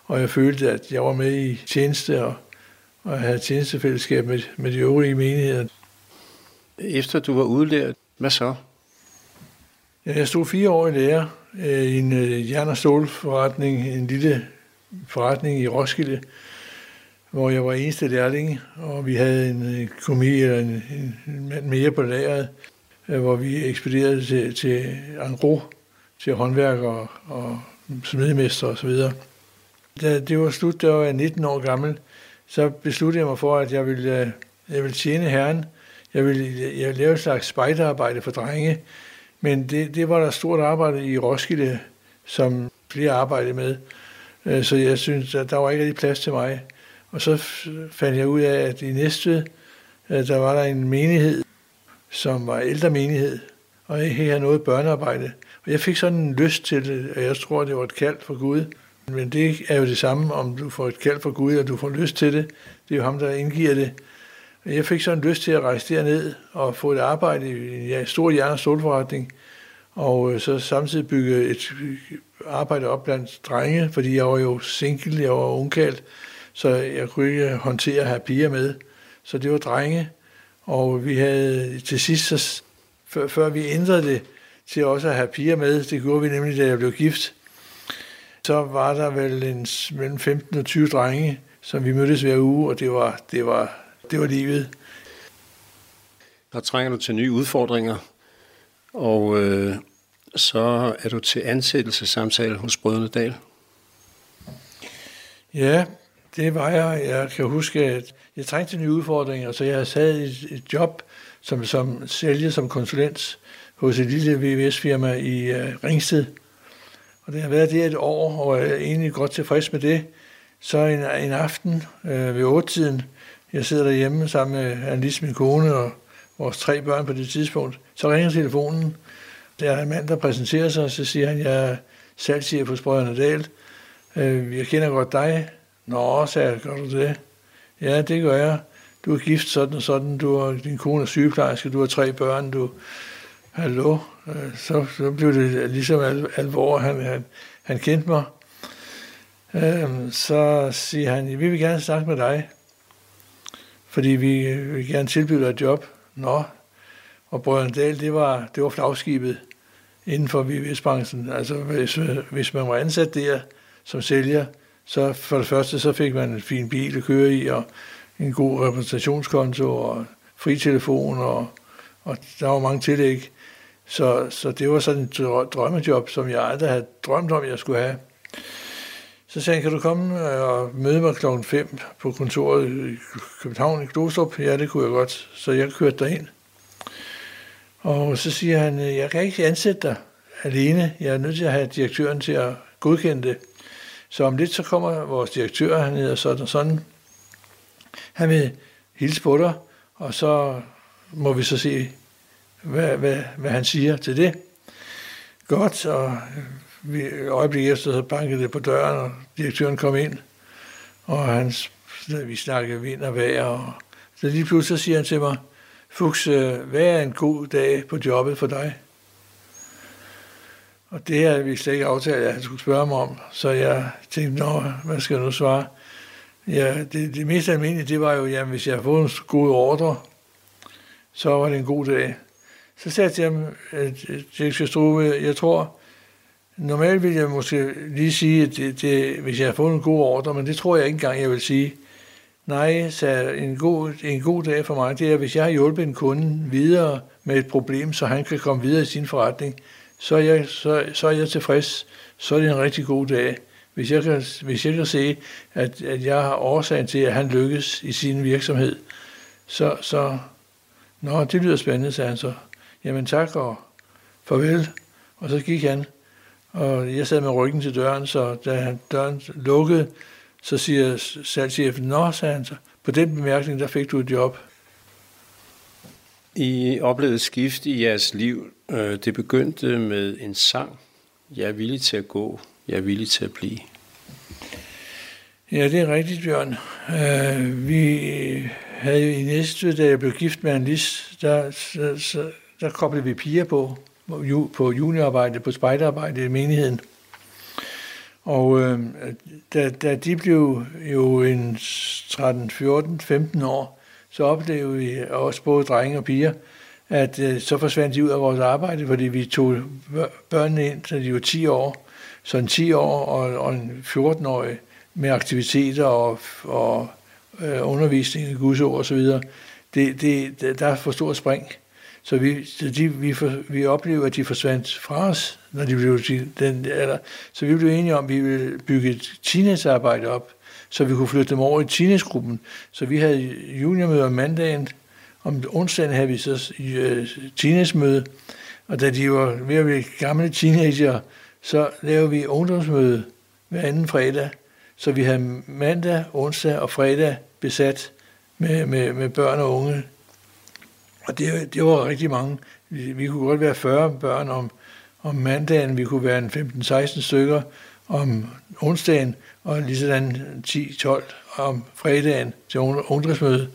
og jeg følte, at jeg var med i tjeneste, og, og jeg havde tjenestefællesskab med, med de øvrige menigheder. Efter du var udlært, hvad så? Ja, jeg stod fire år i lære øh, i en øh, jern- og stålforretning, en lille forretning i Roskilde, hvor jeg var eneste lærling, og vi havde en komi eller en, en mand mere på lageret, øh, hvor vi ekspederede til, til Angro, til håndværkere og og smedemester osv. Da det var slut, da jeg var 19 år gammel, så besluttede jeg mig for, at jeg ville, øh, jeg ville tjene Herren. Jeg ville, jeg ville lave et slags spejderarbejde for drenge, men det, det var der stort arbejde i Roskilde, som flere arbejdede med. Øh, så jeg synes, at der var ikke rigtig plads til mig. Og så fandt jeg ud af, at i næste øh, der var der en menighed, som var ældre menighed, og jeg havde noget børnearbejde. Og jeg fik sådan en lyst til det, og jeg tror, det var et kald for Gud. Men det er jo det samme, om du får et kald for Gud, og du får lyst til det. Det er jo ham, der indgiver det. Jeg fik sådan lyst til at rejse derned og få et arbejde i en stor jern- og stålforretning, og øh, så samtidig bygge et arbejde op blandt drenge, fordi jeg var jo single, jeg var ungkaldt, så jeg kunne ikke håndtere at have piger med. Så det var drenge, og vi havde til sidst, så, før, før vi ændrede det til også at have piger med, det gjorde vi nemlig, da jeg blev gift, så var der vel en, mellem 15 og 20 drenge, som vi mødtes hver uge, og det var, det var, det var livet. Der trænger du til nye udfordringer, og øh, så er du til ansættelsessamtale hos Brødrene Dal. Ja, det var jeg. Jeg kan huske, at jeg trængte til nye udfordringer, så jeg sad i et job som, som sælger som konsulent hos et lille VVS-firma i uh, Ringsted. Og det har været det et år, og jeg er egentlig godt tilfreds med det. Så en, en aften øh, ved 8-tiden, jeg sidder derhjemme sammen med Annelise, min kone, og vores tre børn på det tidspunkt, så ringer telefonen. Der er en mand, der præsenterer sig, og så siger han, jeg er salgschef på Brøderne Dahl. Øh, jeg kender godt dig. Nå, sagde jeg, gør du det? Ja, det gør jeg. Du er gift sådan og sådan, du har, din kone er sygeplejerske, du har tre børn, du... Hallo? Øh, så, så blev det ligesom al, alvor, han, han, han kendte mig. Øhm, så siger han, vi vil gerne snakke med dig, fordi vi vil gerne tilbyde dig et job. Nå, og Brøndal, det var, det var flagskibet inden for VVS-branchen. Altså, hvis, hvis man var ansat der som sælger, så for det første, så fik man en fin bil at køre i, og en god repræsentationskonto, og fri telefon, og, og der var mange tillæg. Så, så det var sådan et drømmejob, som jeg aldrig havde drømt om, jeg skulle have. Så sagde han, kan du komme øh, og møde mig klokken 5 på kontoret i København i Glostrup? Ja, det kunne jeg godt. Så jeg kørte derind. Og så siger han, øh, jeg kan ikke ansætte dig alene. Jeg er nødt til at have direktøren til at godkende det. Så om lidt så kommer vores direktør, han hedder sådan og sådan. Han vil hilse på dig, og så må vi så se, hvad, hvad, hvad han siger til det. Godt, og øh, vi, øjeblik efter så bankede det på døren, og direktøren kom ind, og han, vi snakkede vind og vejr, og så lige pludselig siger han til mig, Fuchs, øh, hvad er en god dag på jobbet for dig? Og det havde vi slet ikke aftalt, at han skulle spørge mig om. Så jeg tænkte, nå, hvad skal jeg nu svare? Ja, det, det mest almindelige, det var jo, jamen, hvis jeg havde fået en god ordre, så var det en god dag. Så sagde jeg til ham, øh, direktør Struve, jeg tror, normalt ville jeg måske lige sige, at det, det, hvis jeg havde fået en god ordre, men det tror jeg ikke engang, jeg vil sige. Nej, så en god, en god dag for mig, det er, hvis jeg har hjulpet en kunde videre med et problem, så han kan komme videre i sin forretning, så er jeg, så, så er jeg tilfreds. Så er det en rigtig god dag. Hvis jeg kan, hvis jeg kan se, at, at jeg har årsagen til, at han lykkes i sin virksomhed, så, så nå, det lyder spændende, sagde han så. Jamen tak og farvel. Og så gik han, og jeg sad med ryggen til døren, så da døren lukkede, så siger salgschefen, nå, sagde han så, på den bemærkning, der fik du et job. I oplevede skift i jeres liv. Øh, det begyndte med en sang, Jeg er villig til at gå. jeg er villig til at blive. Ja, det er rigtigt, Bjørn. Uh, vi havde jo i næste, da jeg blev gift med Anlis, der, så, så, der koblede vi piger på, på juniorarbejde, på spejderarbejde i menigheden. Og øh, da, da de blev jo en 13, 14, 15 år, så oplevede vi også både drenge og piger, at øh, så forsvandt de ud af vores arbejde, fordi vi tog børnene ind, så de var 10 år. Så en 10 år og, og en 14-årig med aktiviteter og, og øh, undervisning i Guds ord osv., det, det, der er for stort spring. Så vi, så de, vi, for, vi oplevede, at de forsvandt fra os, når de blev den alder. Så vi blev enige om, at vi ville bygge et teenagearbejde op, så vi kunne flytte dem over i teenagegruppen. Så vi havde juniormøde om mandagen, om onsdagen havde vi så øh, teenagemøde, og da de var ved at blive gamle teenager, så lavede vi ungdomsmøde hver anden fredag. Så vi havde mandag, onsdag og fredag besat med, med, med børn og unge og det, det var rigtig mange. Vi, vi kunne godt være 40 børn om, om mandagen, vi kunne være en 15-16 stykker om onsdagen, og lige sådan 10-12 om fredagen til ungdomsmødet.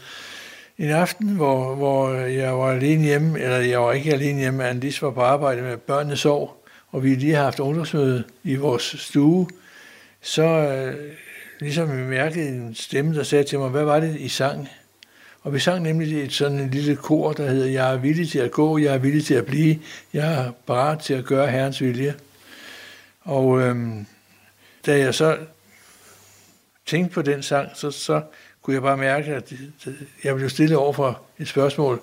En aften, hvor, hvor jeg var alene hjemme, eller jeg var ikke alene hjemme, Andis var på arbejde med børnene sov, og vi lige har haft ungdomsmøde i vores stue, så øh, ligesom jeg mærkede en stemme, der sagde til mig, hvad var det, I sang? Og vi sang nemlig et sådan en lille kor, der hedder, jeg er villig til at gå, jeg er villig til at blive, jeg er parat til at gøre Herrens vilje. Og øhm, da jeg så tænkte på den sang, så, så kunne jeg bare mærke, at jeg blev stille over for et spørgsmål.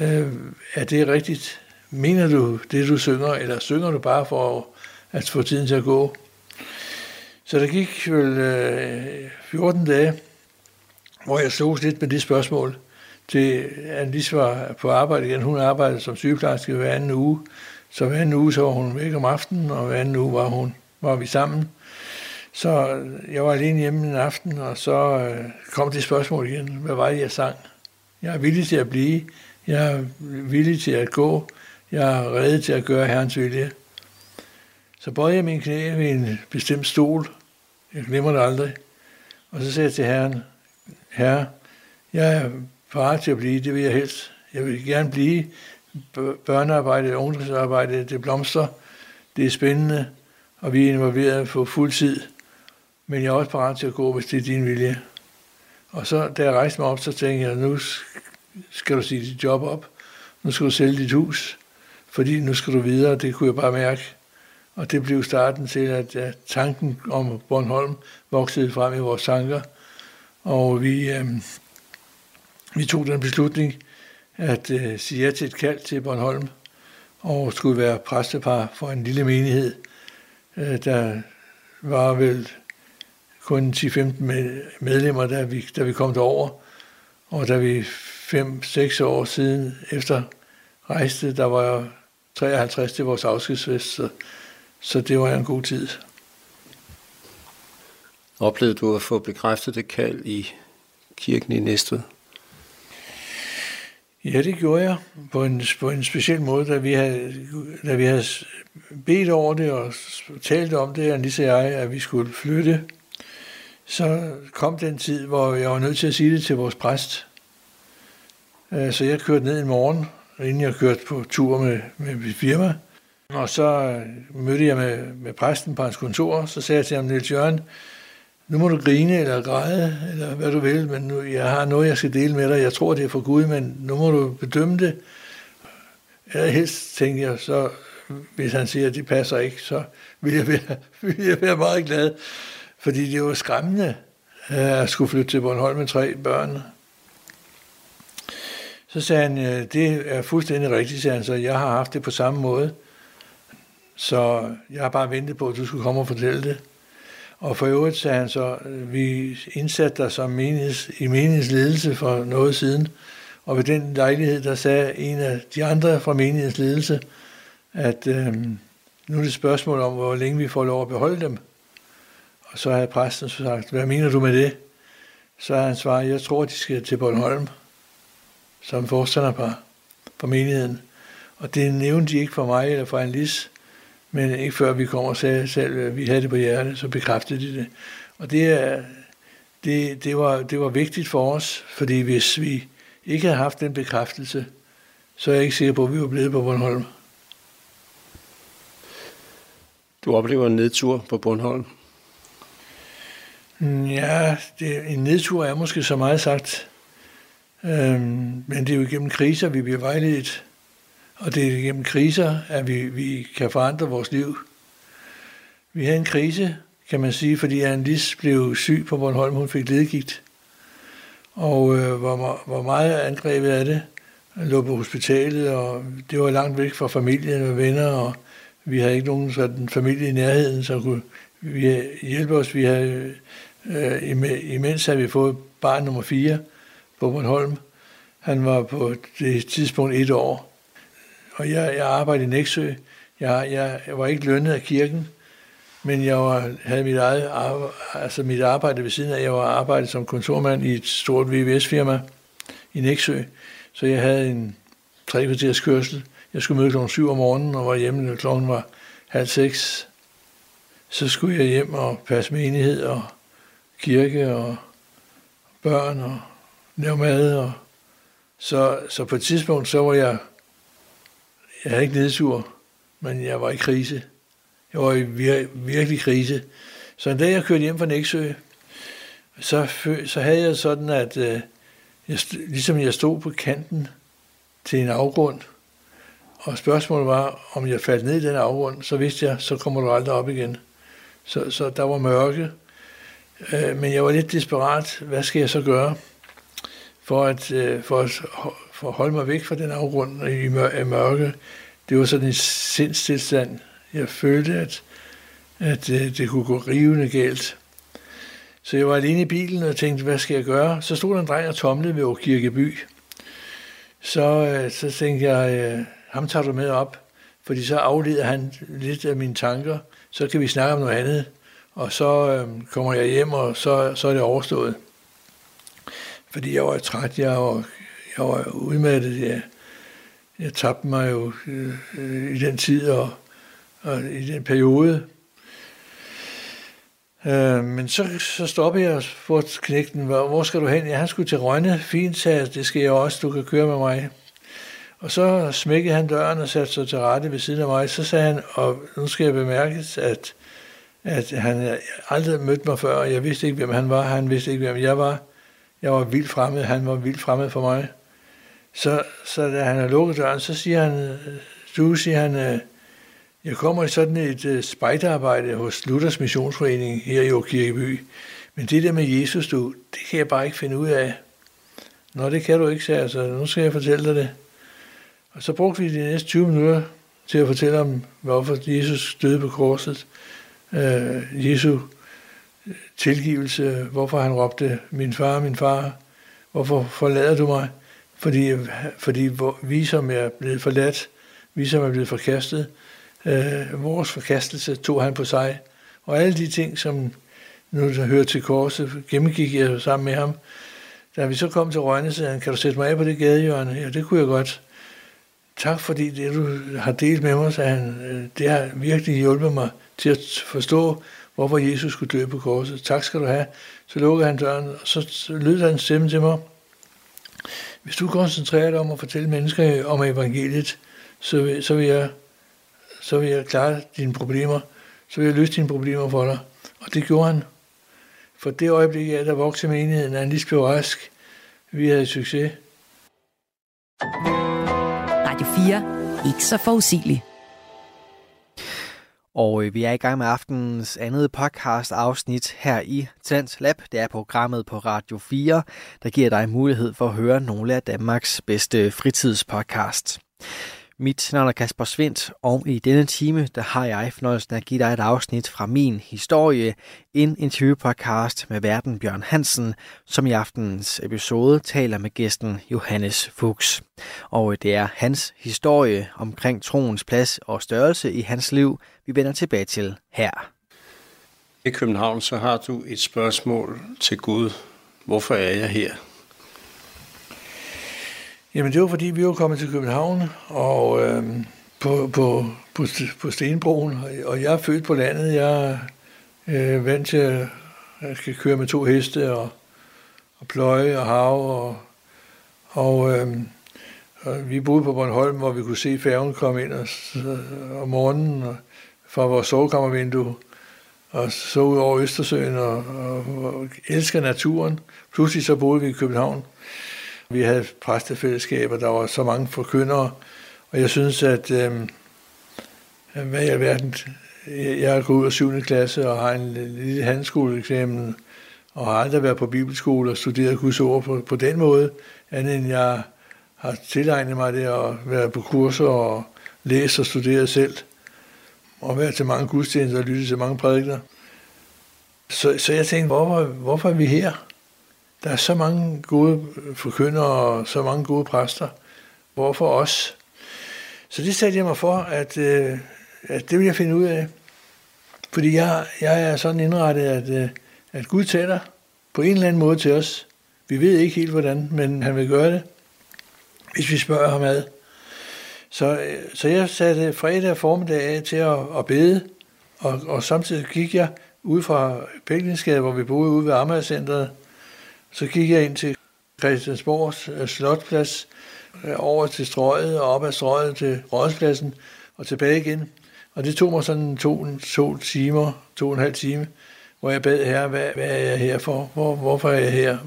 Øh, er det rigtigt? Mener du det, du synger, eller synger du bare for at få tiden til at gå? Så der gik vel øh, 14 dage, hvor jeg slog lidt med det spørgsmål, til Alice var på arbejde igen. Hun arbejdede som sygeplejerske hver anden uge, så hver anden uge så var hun væk om aftenen, og hver anden uge var, hun, var vi sammen. Så jeg var alene hjemme en aften, og så øh, kom det spørgsmål igen. Hvad var det, jeg sang? Jeg er villig til at blive. Jeg er villig til at gå. Jeg er reddet til at gøre Herrens vilje. Så bøjede jeg min knæ ved en bestemt stol. Jeg glemmer det aldrig. Og så sagde jeg til Herren, Herre, jeg er parat til at blive, det vil jeg helst. Jeg vil gerne blive børnearbejde, ungdomsarbejde, det blomster, det er spændende, og vi er involveret på fuld tid. Men jeg er også parat til at gå, hvis det er din vilje. Og så, da jeg rejste mig op, så tænkte jeg, nu skal du sige dit job op. Nu skal du sælge dit hus, fordi nu skal du videre. Det kunne jeg bare mærke. Og det blev starten til, at tanken om Bornholm voksede frem i vores tanker – og vi, øh, vi tog den beslutning at øh, sige ja til et kald til Bornholm, og skulle være præstepar for en lille menighed. Øh, der var vel kun 10-15 medlemmer, da vi, da vi kom derover. Og da vi 5-6 år siden efter rejste, der var jeg 53 til vores afskedsfest, så, så det var en god tid. Oplevede du at få bekræftet det kald i kirken i Næstved? Ja, det gjorde jeg på en, på en speciel måde, da vi, havde, da vi havde bedt over det og talt om det, og lige jeg, at vi skulle flytte. Så kom den tid, hvor jeg var nødt til at sige det til vores præst. Øh, så jeg kørte ned en morgen, inden jeg kørte på tur med, med mit firma. Og så øh, mødte jeg med, med præsten på hans kontor, så sagde jeg til ham, Niels Jørgen, nu må du grine eller græde, eller hvad du vil, men nu, jeg har noget, jeg skal dele med dig. Jeg tror, det er for Gud, men nu må du bedømme det. Eller helst, tænker jeg, så hvis han siger, at det passer ikke, så vil jeg være, vil jeg være meget glad. Fordi det var skræmmende øh, at skulle flytte til Bornholm med tre børn. Så sagde han, det er fuldstændig rigtigt, sagde han, så jeg har haft det på samme måde. Så jeg har bare ventet på, at du skulle komme og fortælle det. Og for øvrigt sagde han så, vi indsatte dig som menigheds, i menighedsledelse for noget siden, og ved den lejlighed, der sagde en af de andre fra menighedsledelse, at øh, nu er det et spørgsmål om, hvor længe vi får lov at beholde dem. Og så havde præsten så sagt, hvad mener du med det? Så har han svaret, jeg tror, de skal til Bornholm som forstanderpar for menigheden. Og det nævnte de ikke for mig eller for en lis, men ikke før vi kommer og sagde selv, at vi havde det på hjertet, så bekræftede de det. Og det, er, det, det, var, det var vigtigt for os, fordi hvis vi ikke havde haft den bekræftelse, så er jeg ikke sikker på, at vi var blevet på Bornholm. Du oplever en nedtur på Bornholm. Ja, det, en nedtur er måske så meget sagt. Øhm, men det er jo igennem kriser, vi bliver vejledt. Og det er gennem kriser, at vi, vi kan forandre vores liv. Vi havde en krise, kan man sige, fordi Annelise blev syg på Bornholm. Hun fik ledegigt. Og øh, hvor, hvor meget angrebet af det. jeg lå på hospitalet, og det var langt væk fra familien og venner, og vi havde ikke nogen sådan familie i nærheden, som kunne vi hjælpe os. Vi havde, øh, imens havde vi fået barn nummer 4 på Bornholm. Han var på det tidspunkt et år. Og jeg, jeg arbejdede i Næksø. Jeg, jeg, jeg var ikke lønnet af kirken, men jeg var, havde mit, eget arbejde, altså mit arbejde ved siden af. Jeg var arbejdet som kontormand i et stort VVS-firma i Næksø. Så jeg havde en tre kvarters kørsel. Jeg skulle møde klokken 7 om morgenen og var hjemme, når klokken var halv seks. Så skulle jeg hjem og passe menighed og kirke og børn og lave mad. Og så, så på et tidspunkt, så var jeg, jeg havde ikke nedsur, men jeg var i krise. Jeg var i vir, virkelig krise. Så en dag, jeg kørte hjem fra Næksø, så, så havde jeg sådan, at øh, jeg, ligesom jeg stod på kanten til en afgrund, og spørgsmålet var, om jeg faldt ned i den afgrund, så vidste jeg, så kommer du aldrig op igen. Så, så der var mørke, øh, men jeg var lidt desperat. Hvad skal jeg så gøre for at, øh, for at, for at holde mig væk fra den afgrund i mørke? Det var sådan en sindstilstand. Jeg følte, at, at det, det kunne gå rivende galt. Så jeg var alene i bilen og tænkte, hvad skal jeg gøre? Så stod der en dreng og tomlede ved Kirkeby. Så, øh, så tænkte jeg, øh, ham tager du med op, fordi så afleder han lidt af mine tanker. Så kan vi snakke om noget andet, og så øh, kommer jeg hjem, og så, så er det overstået. Fordi jeg var træt, jeg var, jeg var udmattet, jeg, jeg tabte mig jo øh, i den tid og, og i den periode. Øh, men så, så stoppede jeg for knægten. Hvor, hvor skal du hen? Ja, han skulle til Rønne. Fint, sagde jeg. Det skal jeg også. Du kan køre med mig. Og så smækkede han døren og satte sig til rette ved siden af mig. Så sagde han, og nu skal jeg bemærke, at, at han aldrig mødt mig før, og jeg vidste ikke, hvem han var. Han vidste ikke, hvem jeg var. Jeg var vildt fremmed. Han var vildt fremmed for mig. Så, så da han har lukket døren, så siger han, øh, du siger han, øh, jeg kommer i sådan et øh, spejderarbejde hos Luthers Missionsforening her i Åkirkeby. Men det der med Jesus, du, det kan jeg bare ikke finde ud af. Nå, det kan du ikke, sagde jeg, så nu skal jeg fortælle dig det. Og så brugte vi de næste 20 minutter til at fortælle om, hvorfor Jesus døde på korset. Øh, Jesu tilgivelse, hvorfor han råbte, min far, min far, hvorfor forlader du mig? Fordi, fordi vi, som er blevet forladt, vi, som er blevet forkastet, øh, vores forkastelse tog han på sig. Og alle de ting, som nu der hører til korset, gennemgik jeg sammen med ham. Da vi så kom til Rønne, sagde han, kan du sætte mig af på det gadehjørne? Ja, det kunne jeg godt. Tak fordi det, du har delt med mig, sagde han, øh, det har virkelig hjulpet mig til at forstå, hvorfor Jesus skulle dø på korset. Tak skal du have. Så lukkede han døren, og så lød han stemme til mig. Hvis du koncentrerer dig om at fortælle mennesker om evangeliet, så, så vil jeg så vil jeg klare dine problemer, så vil jeg løse dine problemer for dig. Og det gjorde han. For det øjeblik, jeg der voksede menigheden, at han lige blev rask, vi havde succes. Radio 4. Ikke så forudsigeligt. Og øh, vi er i gang med aftenens andet podcast afsnit her i Talents Lab. Det er programmet på Radio 4, der giver dig mulighed for at høre nogle af Danmarks bedste fritidspodcasts. Mit navn er Kasper Svendt, og i denne time der har jeg fornøjelsen at give dig et afsnit fra min historie, en interviewpodcast med verden Bjørn Hansen, som i aftenens episode taler med gæsten Johannes Fuchs. Og det er hans historie omkring troens plads og størrelse i hans liv, vi vender tilbage til her. I København så har du et spørgsmål til Gud. Hvorfor er jeg her? Jamen det var fordi, vi var kommet til København, og øh, på, på, på, på Stenbroen, og jeg er født på landet. Jeg er øh, vant til at jeg skal køre med to heste og, og pløje og hav. Og, og, øh, og vi boede på Bornholm, hvor vi kunne se færgen komme ind og, om morgenen og, fra vores sovekammervindue og så ud over Østersøen og, og, og elsker naturen. Pludselig så boede vi i København. Vi havde præstefællesskaber, der var så mange forkyndere, og jeg synes, at øh, hvad i alverden, jeg er gået ud af 7. klasse og har en lille handskoleeksamen, og har aldrig været på bibelskole og studeret Guds ord på, på den måde, andet end jeg har tilegnet mig det at være på kurser og læse og studere selv, og være til mange gudstjenester og lytte til mange prædikner. Så, så jeg tænkte, hvorfor, hvorfor er vi her? Der er så mange gode forkyndere og så mange gode præster. Hvorfor os? Så det satte jeg mig for, at, øh, at det vil jeg finde ud af. Fordi jeg, jeg er sådan indrettet, at, øh, at Gud taler på en eller anden måde til os. Vi ved ikke helt hvordan, men han vil gøre det, hvis vi spørger ham ad. Så, øh, så jeg satte fredag formiddag af til at, at bede, og, og samtidig gik jeg ud fra Pæklingsgade, hvor vi boede ude ved Amagercenteret, så gik jeg ind til Christiansborgs øh, Slotplads, øh, over til strøget og op ad strøget til Rådspladsen og tilbage igen. Og det tog mig sådan to, to timer, to og en halv time, hvor jeg bad her, hvad, hvad er jeg her for? Hvor, hvorfor er jeg her?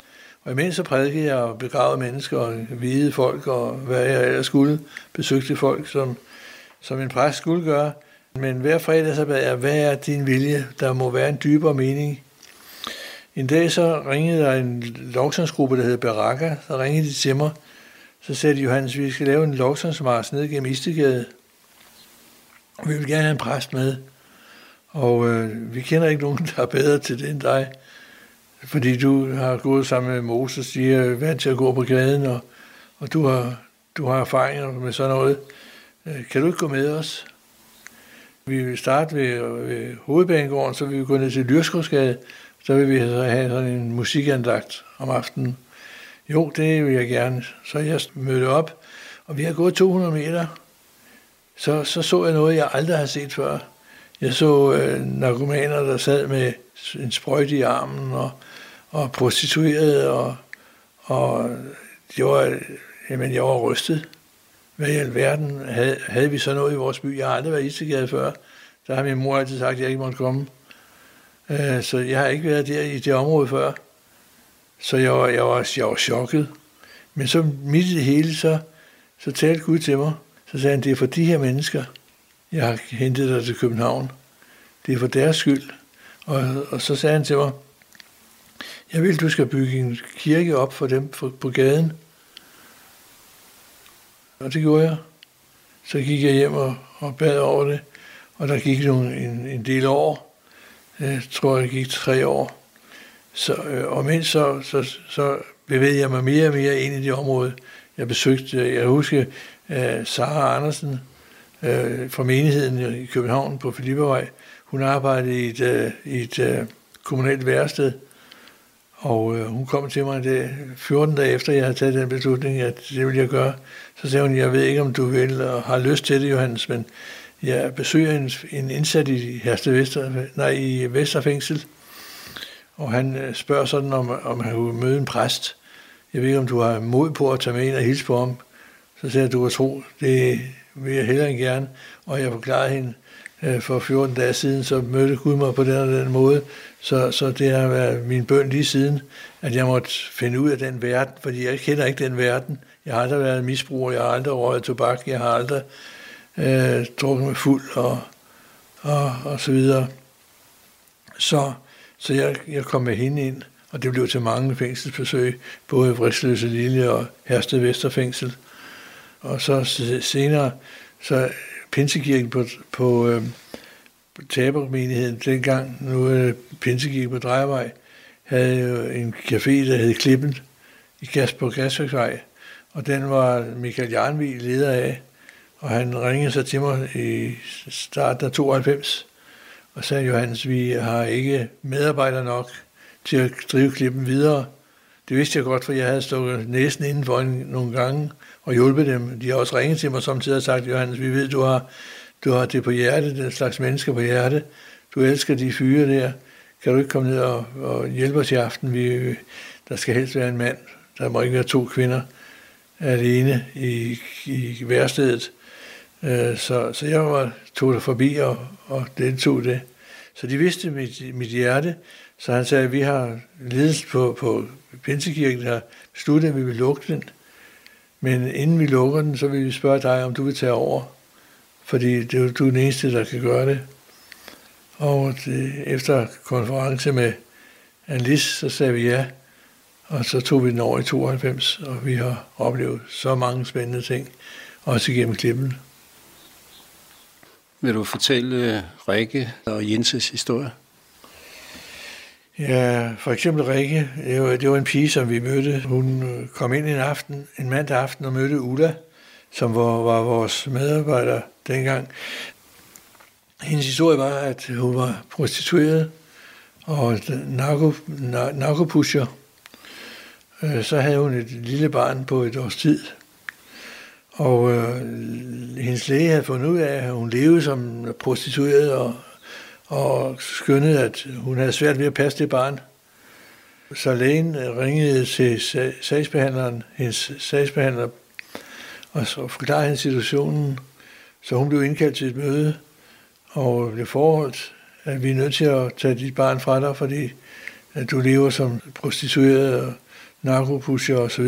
Og imens så prædikede jeg og begravede mennesker og hvide folk og hvad jeg ellers skulle. Besøgte folk, som, som en præst skulle gøre. Men hver fredag så bad jeg, hvad er din vilje? Der må være en dybere mening. En dag så ringede der en lovsangsgruppe, der hed Baraka. Så ringede de til mig. Så sagde de, Johannes, vi skal lave en lovsangsmars ned gennem Istegade. Vi vil gerne have en præst med. Og øh, vi kender ikke nogen, der er bedre til det end dig. Fordi du har gået sammen med Moses, de er vant til at gå på gaden, og, og du, har, du har erfaringer med sådan noget. Øh, kan du ikke gå med os? Vi vil starte ved, ved hovedbanegården, så vil vi gå ned til Lyrskovsgade, så vil vi så have sådan en musikandagt om aftenen. Jo, det vil jeg gerne. Så jeg mødte op, og vi har gået 200 meter. Så, så så jeg noget, jeg aldrig har set før. Jeg så øh, narkomaner, der sad med en sprøjt i armen, og, og prostituerede, og, og det var, jamen, jeg var rystet. Hvad i alverden havde, havde vi så noget i vores by? Jeg har aldrig været i Istegade før. Der har min mor altid sagt, at jeg ikke måtte komme. Øh, så jeg har ikke været der i det område før. Så jeg var, jeg var, jeg var chokket. Men så midt i det hele, så, så talte Gud til mig. Så sagde han, det er for de her mennesker, jeg har hentet dig til København. Det er for deres skyld. Og, og så sagde han til mig, jeg vil, du skal bygge en kirke op for dem på, på gaden. Og det gjorde jeg. Så gik jeg hjem og, og bad over det, og der gik nogle, en, en del år. Jeg tror, jeg gik tre år. Så, øh, og mens så, så, så bevægede jeg mig mere og mere ind i det område. Jeg besøgte, jeg husker, øh, Sara Andersen øh, fra menigheden i København på Filippevej. Hun arbejdede i et, øh, i et øh, kommunalt værested, og øh, hun kom til mig det 14 dage efter, jeg havde taget den beslutning, at det ville jeg gøre. Så sagde hun, jeg ved ikke, om du vil og har lyst til det, Johannes, men jeg besøger en, en indsat i Herste Vester, nej, i Vesterfængsel, og han øh, spørger sådan, om, om han kunne møde en præst. Jeg ved ikke, om du har mod på at tage med ind og hilse på ham. Så sagde jeg, du har tro, det vil jeg hellere end gerne. Og jeg forklarede hende, øh, for 14 dage siden, så mødte Gud mig på den og den måde. Så, så det har været min bøn lige siden, at jeg måtte finde ud af den verden, fordi jeg kender ikke den verden. Jeg har aldrig været misbruger, jeg har aldrig røget tobak, jeg har aldrig øh, drukket mig fuld og, og, og så videre. Så, så jeg, jeg kom med hende ind, og det blev til mange fængselsbesøg, både i Vridsløse Lille og Hersted Vesterfængsel. Og så senere, så Pinsekirken på, på øh, tabermenigheden dengang, nu er Pinsekirken på Drejevej, havde jo en café, der hed Klippen i Gas på Gasværksvej, og den var Michael Jarnvig leder af, og han ringede så til mig i starten af 92, og sagde, Johannes, vi har ikke medarbejdere nok til at drive klippen videre. Det vidste jeg godt, for jeg havde stukket næsen indenfor nogle gange, og hjulpet dem. De har også ringet til mig samtidig og sagt, Johannes, vi ved, du har, du har det på hjerte, den slags mennesker på hjerte. Du elsker de fyre der. Kan du ikke komme ned og, og hjælpe os i aften? Vi, der skal helst være en mand. Der må ikke være to kvinder alene i, i værstedet. Øh, så, så jeg var, tog der forbi og, og deltog det. Så de vidste mit, mit hjerte. Så han sagde, at vi har ledelsen på, på Pinsekirken, der besluttet, at vi vil lukke den. Men inden vi lukker den, så vil vi spørge dig, om du vil tage over. Fordi det er du er den eneste, der kan gøre det. Og det, efter konference med Anlis, så sagde vi ja. Og så tog vi den over i 92, og vi har oplevet så mange spændende ting, også igennem klippen. Vil du fortælle øh, Rikke og Jenses historie? Ja, for eksempel Rikke, det var, det var en pige, som vi mødte. Hun øh, kom ind en aften, en mandag aften og mødte Ulla, som var, var vores medarbejder dengang. Hendes historie var, at hun var prostitueret og narkopusher. Øh, så havde hun et lille barn på et års tid. Og øh, hendes læge havde fundet ud af, at hun levede som prostitueret og og skyndede, at hun havde svært ved at passe det barn. Så lægen øh, ringede til sagsbehandleren, hendes sagsbehandler, og så forklarede hende situationen. Så hun blev indkaldt til et møde, og blev forholdt, at vi er nødt til at tage dit barn fra dig, fordi at du lever som prostitueret og narkopusher og så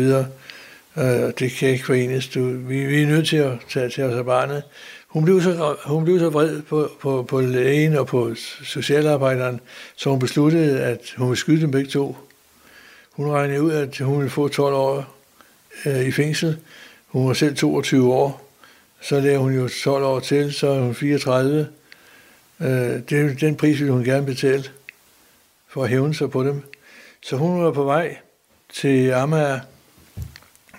Øh, Det kan ikke forenes. Du, vi, vi er nødt til at tage til os af barnet. Hun blev så, hun blev så vred på, på, på lægen og på socialarbejderen, så hun besluttede, at hun ville skyde dem begge to. Hun regnede ud, at hun ville få 12 år øh, i fængsel. Hun var selv 22 år. Så lavede hun jo 12 år til, så er hun 34. Øh, det, den pris ville hun gerne betale for at hævne sig på dem. Så hun var på vej til Amager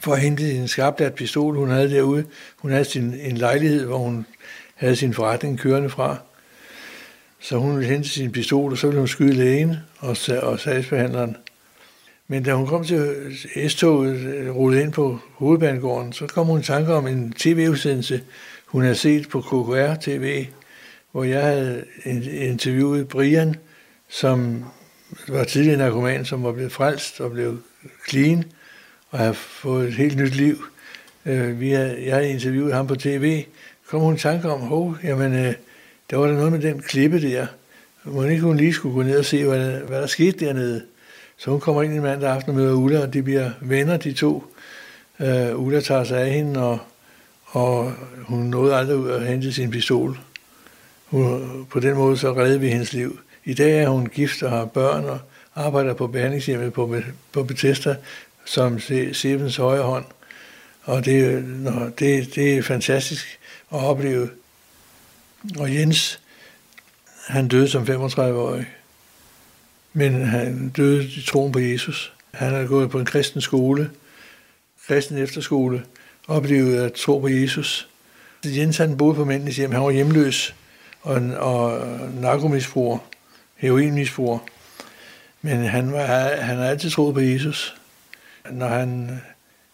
for at hente en skarpladt pistol, hun havde derude. Hun havde sin, en lejlighed, hvor hun havde sin forretning kørende fra. Så hun ville hente sin pistol, og så ville hun skyde lægen og, og sagsbehandleren. Men da hun kom til S-toget, rullede ind på hovedbanegården, så kom hun i tanke om en tv-udsendelse, hun havde set på KKR-TV, hvor jeg havde interviewet Brian, som var tidligere narkoman, som var blevet frelst og blev clean, og har fået et helt nyt liv. Øh, vi har, jeg har interviewet ham på tv. Kom hun i tanke om, hov, jamen, øh, der var der noget med den klippe der. Må ikke hun lige skulle gå ned og se, hvad der, hvad der skete dernede. Så hun kommer ind en mandag aften og møder Ulla, og de bliver venner, de to. Øh, Ulla tager sig af hende, og, og hun nåede aldrig ud at hente sin pistol. Hun, på den måde så redde vi hendes liv. I dag er hun gift og har børn og arbejder på behandlingshjemmet på, på Bethesda som Stevens højre hånd. Og det, nå, det, det er fantastisk at opleve. Og Jens, han døde som 35-årig. Men han døde i troen på Jesus. Han har gået på en kristen skole, kristen efterskole, oplevet at tro på Jesus. Jens han boede på mændenes hjem. Han var hjemløs og, og narkomisbruger, heroinmisbruger. Men han, var, han har altid troet på Jesus. Når han øh,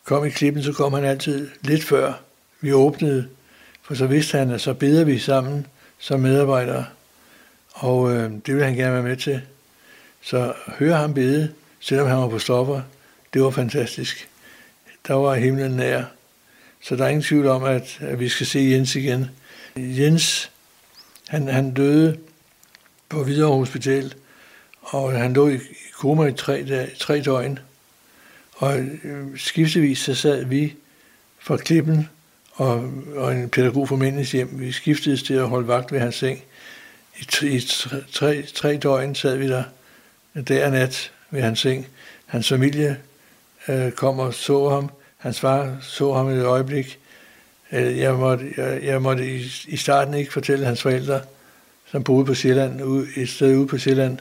kom i klippen, så kom han altid lidt før vi åbnede, for så vidste han, at så beder vi sammen som medarbejdere, og øh, det ville han gerne være med til. Så høre ham bede, selvom han var på stopper, det var fantastisk. Der var himlen nær. Så der er ingen tvivl om, at, at vi skal se Jens igen. Jens, han, han døde på Hvidovre Hospital, og han lå i koma i tre, dag, tre døgn. Og øh, skiftevis så sad vi fra klippen og, og en pædagog fra mændens hjem. Vi skiftedes til at holde vagt ved hans seng. I, i tre, tre døgn sad vi der dag og nat ved hans seng. Hans familie øh, kom og så ham. Hans far så ham i et øjeblik. Øh, jeg måtte, jeg, jeg måtte i, i starten ikke fortælle hans forældre, som boede på Sjælland, ude, et sted ude på Sjælland,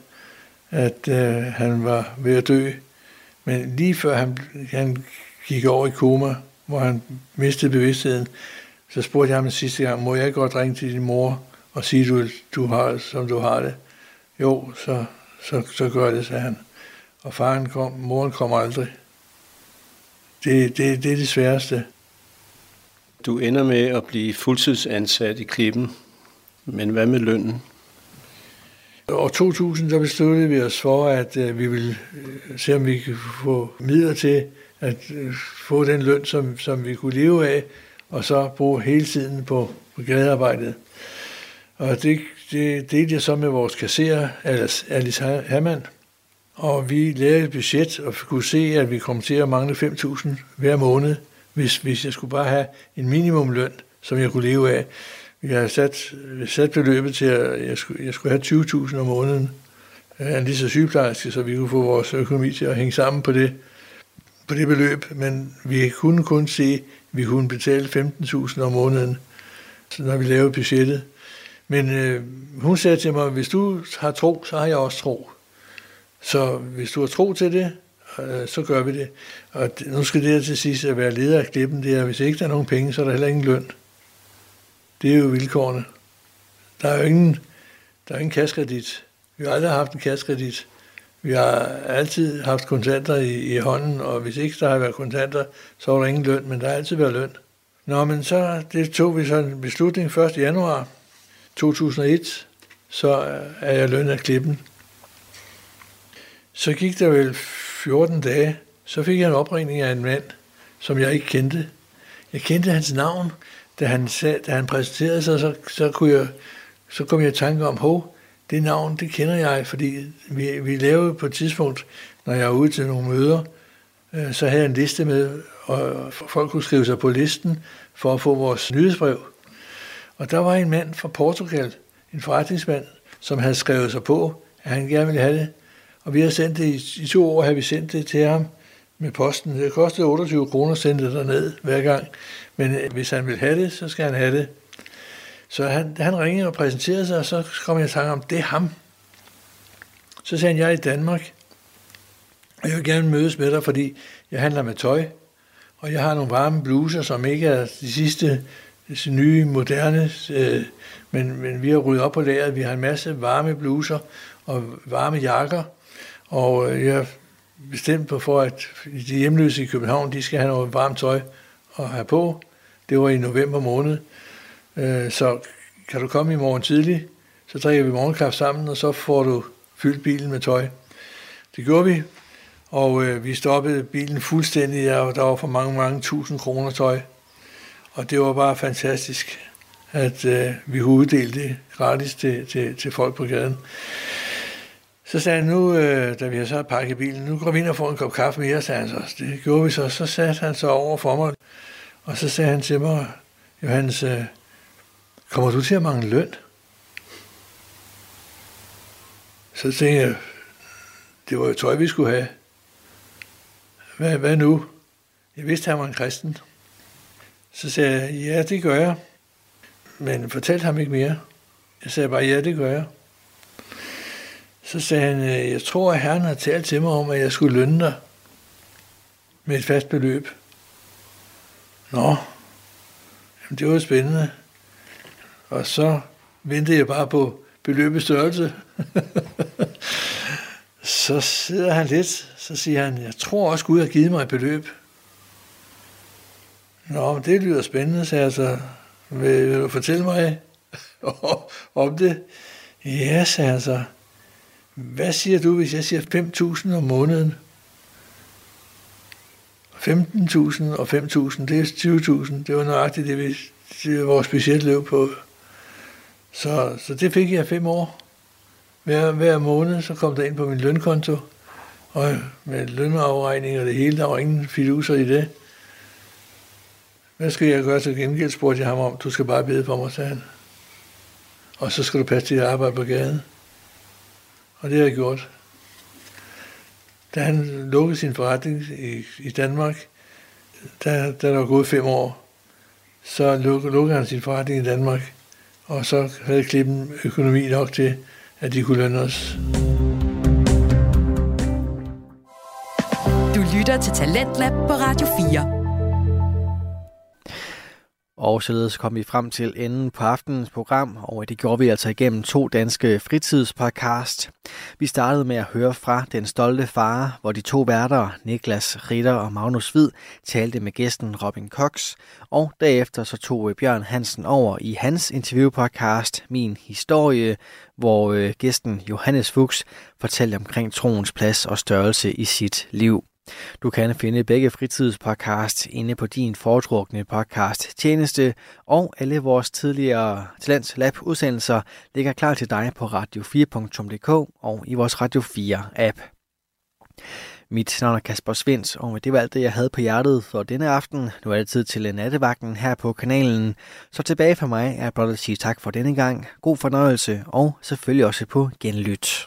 at øh, han var ved at dø. Men lige før han, han gik over i koma, hvor han mistede bevidstheden, så spurgte jeg ham en sidste gang, må jeg godt ringe til din mor og sige, du, du har, som du har det? Jo, så, så, så gør det, sagde han. Og faren kom, moren kom aldrig. Det, det, det er det sværeste. Du ender med at blive fuldtidsansat i klippen, men hvad med lønnen? År 2000 der besluttede vi os for, at øh, vi ville øh, se, om vi kunne få midler til at øh, få den løn, som, som vi kunne leve af, og så bruge hele tiden på, på gadearbejdet. Og det, det delte jeg så med vores kasserer, Alice Hermann, og vi lavede et budget og kunne se, at vi kom til at mangle 5.000 hver måned, hvis, hvis jeg skulle bare have en minimumløn, som jeg kunne leve af. Vi har sat, sat beløbet til, at jeg skulle, jeg skulle have 20.000 om måneden en lige så sygeplejerske, så vi kunne få vores økonomi til at hænge sammen på det, på det beløb. Men vi kunne kun se, at vi kunne betale 15.000 om måneden, så når vi lavede budgettet. Men øh, hun sagde til mig, hvis du har tro, så har jeg også tro. Så hvis du har tro til det, øh, så gør vi det. Og nu skal det her til sidst at være leder af klippen, det er, hvis ikke der er nogen penge, så er der heller ingen løn. Det er jo vilkårene. Der er jo ingen, der er ingen kaskredit. Vi har aldrig haft en kaskredit. Vi har altid haft kontanter i, i hånden, og hvis ikke der har været kontanter, så var der ingen løn, men der har altid været løn. Nå, men så det tog vi så en beslutning 1. januar 2001, så er jeg løn af klippen. Så gik der vel 14 dage, så fik jeg en opringning af en mand, som jeg ikke kendte. Jeg kendte hans navn, da han, sag, da han præsenterede sig, så, så, kunne jeg, så kom jeg i tanke om, hov, det navn, det kender jeg, fordi vi, vi lavede på et tidspunkt, når jeg var ude til nogle møder, øh, så havde jeg en liste med, og folk kunne skrive sig på listen for at få vores nyhedsbrev. Og der var en mand fra Portugal, en forretningsmand, som havde skrevet sig på, at han gerne ville have det. Og vi har sendt det, i, i to år har vi sendt det til ham med posten. Det kostede 28 kroner at sende det derned hver gang. Men øh, hvis han vil have det, så skal han have det. Så han, han ringede og præsenterede sig, og så kom jeg i tanke om, det er ham. Så sagde han, jeg er i Danmark, og jeg vil gerne mødes med dig, fordi jeg handler med tøj, og jeg har nogle varme bluser, som ikke er de sidste nye, moderne, øh, men, men vi har ryddet op på lageret. Vi har en masse varme bluser og varme jakker, og øh, jeg er bestemt på for, at de hjemløse i København, de skal have noget varmt tøj at have på. Det var i november måned. Øh, så kan du komme i morgen tidlig, så drikker vi morgenkaffe sammen, og så får du fyldt bilen med tøj. Det gjorde vi, og øh, vi stoppede bilen fuldstændig, og der var for mange, mange tusind kroner tøj. Og det var bare fantastisk, at øh, vi kunne uddele det gratis til, til, til folk på gaden. Så sagde han, nu, øh, da vi har så pakket bilen, nu går vi ind og får en kop kaffe mere, sagde han så. Det gjorde vi så. Så satte han så over for mig, og så sagde han til mig, Johannes, øh, kommer du til at mangle løn? Så tænkte jeg, det var jo tøj, vi skulle have. Hvad, hvad nu? Jeg vidste, at han var en kristen. Så sagde jeg, ja, det gør jeg. Men fortalte ham ikke mere. Jeg sagde bare, ja, det gør jeg. Så sagde han, øh, jeg tror, at Herren har talt til mig om, at jeg skulle lønne dig med et fast beløb. Nå, jamen det var spændende. Og så ventede jeg bare på beløbets størrelse. så sidder han lidt, så siger han, jeg tror også, Gud har givet mig et beløb. Nå, det lyder spændende, sagde jeg så. Vil, vil du fortælle mig om det? Ja, sagde han så. Hvad siger du, hvis jeg siger 5.000 om måneden? 15.000 og 5.000, det er 20.000. Det var nøjagtigt det, vi, det vores budget løb på. Så, så det fik jeg fem år. Hver, hver måned, så kom der ind på min lønkonto. Og med lønafregning og det hele, der var ingen fiduser i det. Hvad skal jeg gøre til gengæld, spurgte jeg ham om. Du skal bare bede for mig, sagde han. Og så skal du passe dit arbejde på gaden. Og det har jeg gjort. Da han lukkede sin forretning i, i Danmark, da, da der var gået fem år, så lukkede, lukkede han sin forretning i Danmark, og så havde klippen økonomi nok til, at de kunne lønne os. Du lytter til Talentlab på Radio 4. Og således kom vi frem til enden på aftenens program, og det gjorde vi altså igennem to danske fritidspodcast. Vi startede med at høre fra Den Stolte Far, hvor de to værter, Niklas Ritter og Magnus Hvid, talte med gæsten Robin Cox, og derefter så tog øh, Bjørn Hansen over i hans interviewpodcast Min Historie, hvor øh, gæsten Johannes Fuchs fortalte omkring troens plads og størrelse i sit liv. Du kan finde begge fritidspodcast inde på din foretrukne podcast tjeneste, og alle vores tidligere Talents Lab udsendelser ligger klar til dig på radio4.dk og i vores Radio 4 app. Mit navn er Kasper Svens, og det var alt det, jeg havde på hjertet for denne aften. Nu er det tid til nattevagten her på kanalen. Så tilbage for mig er blot at sige tak for denne gang. God fornøjelse, og selvfølgelig også på genlyt.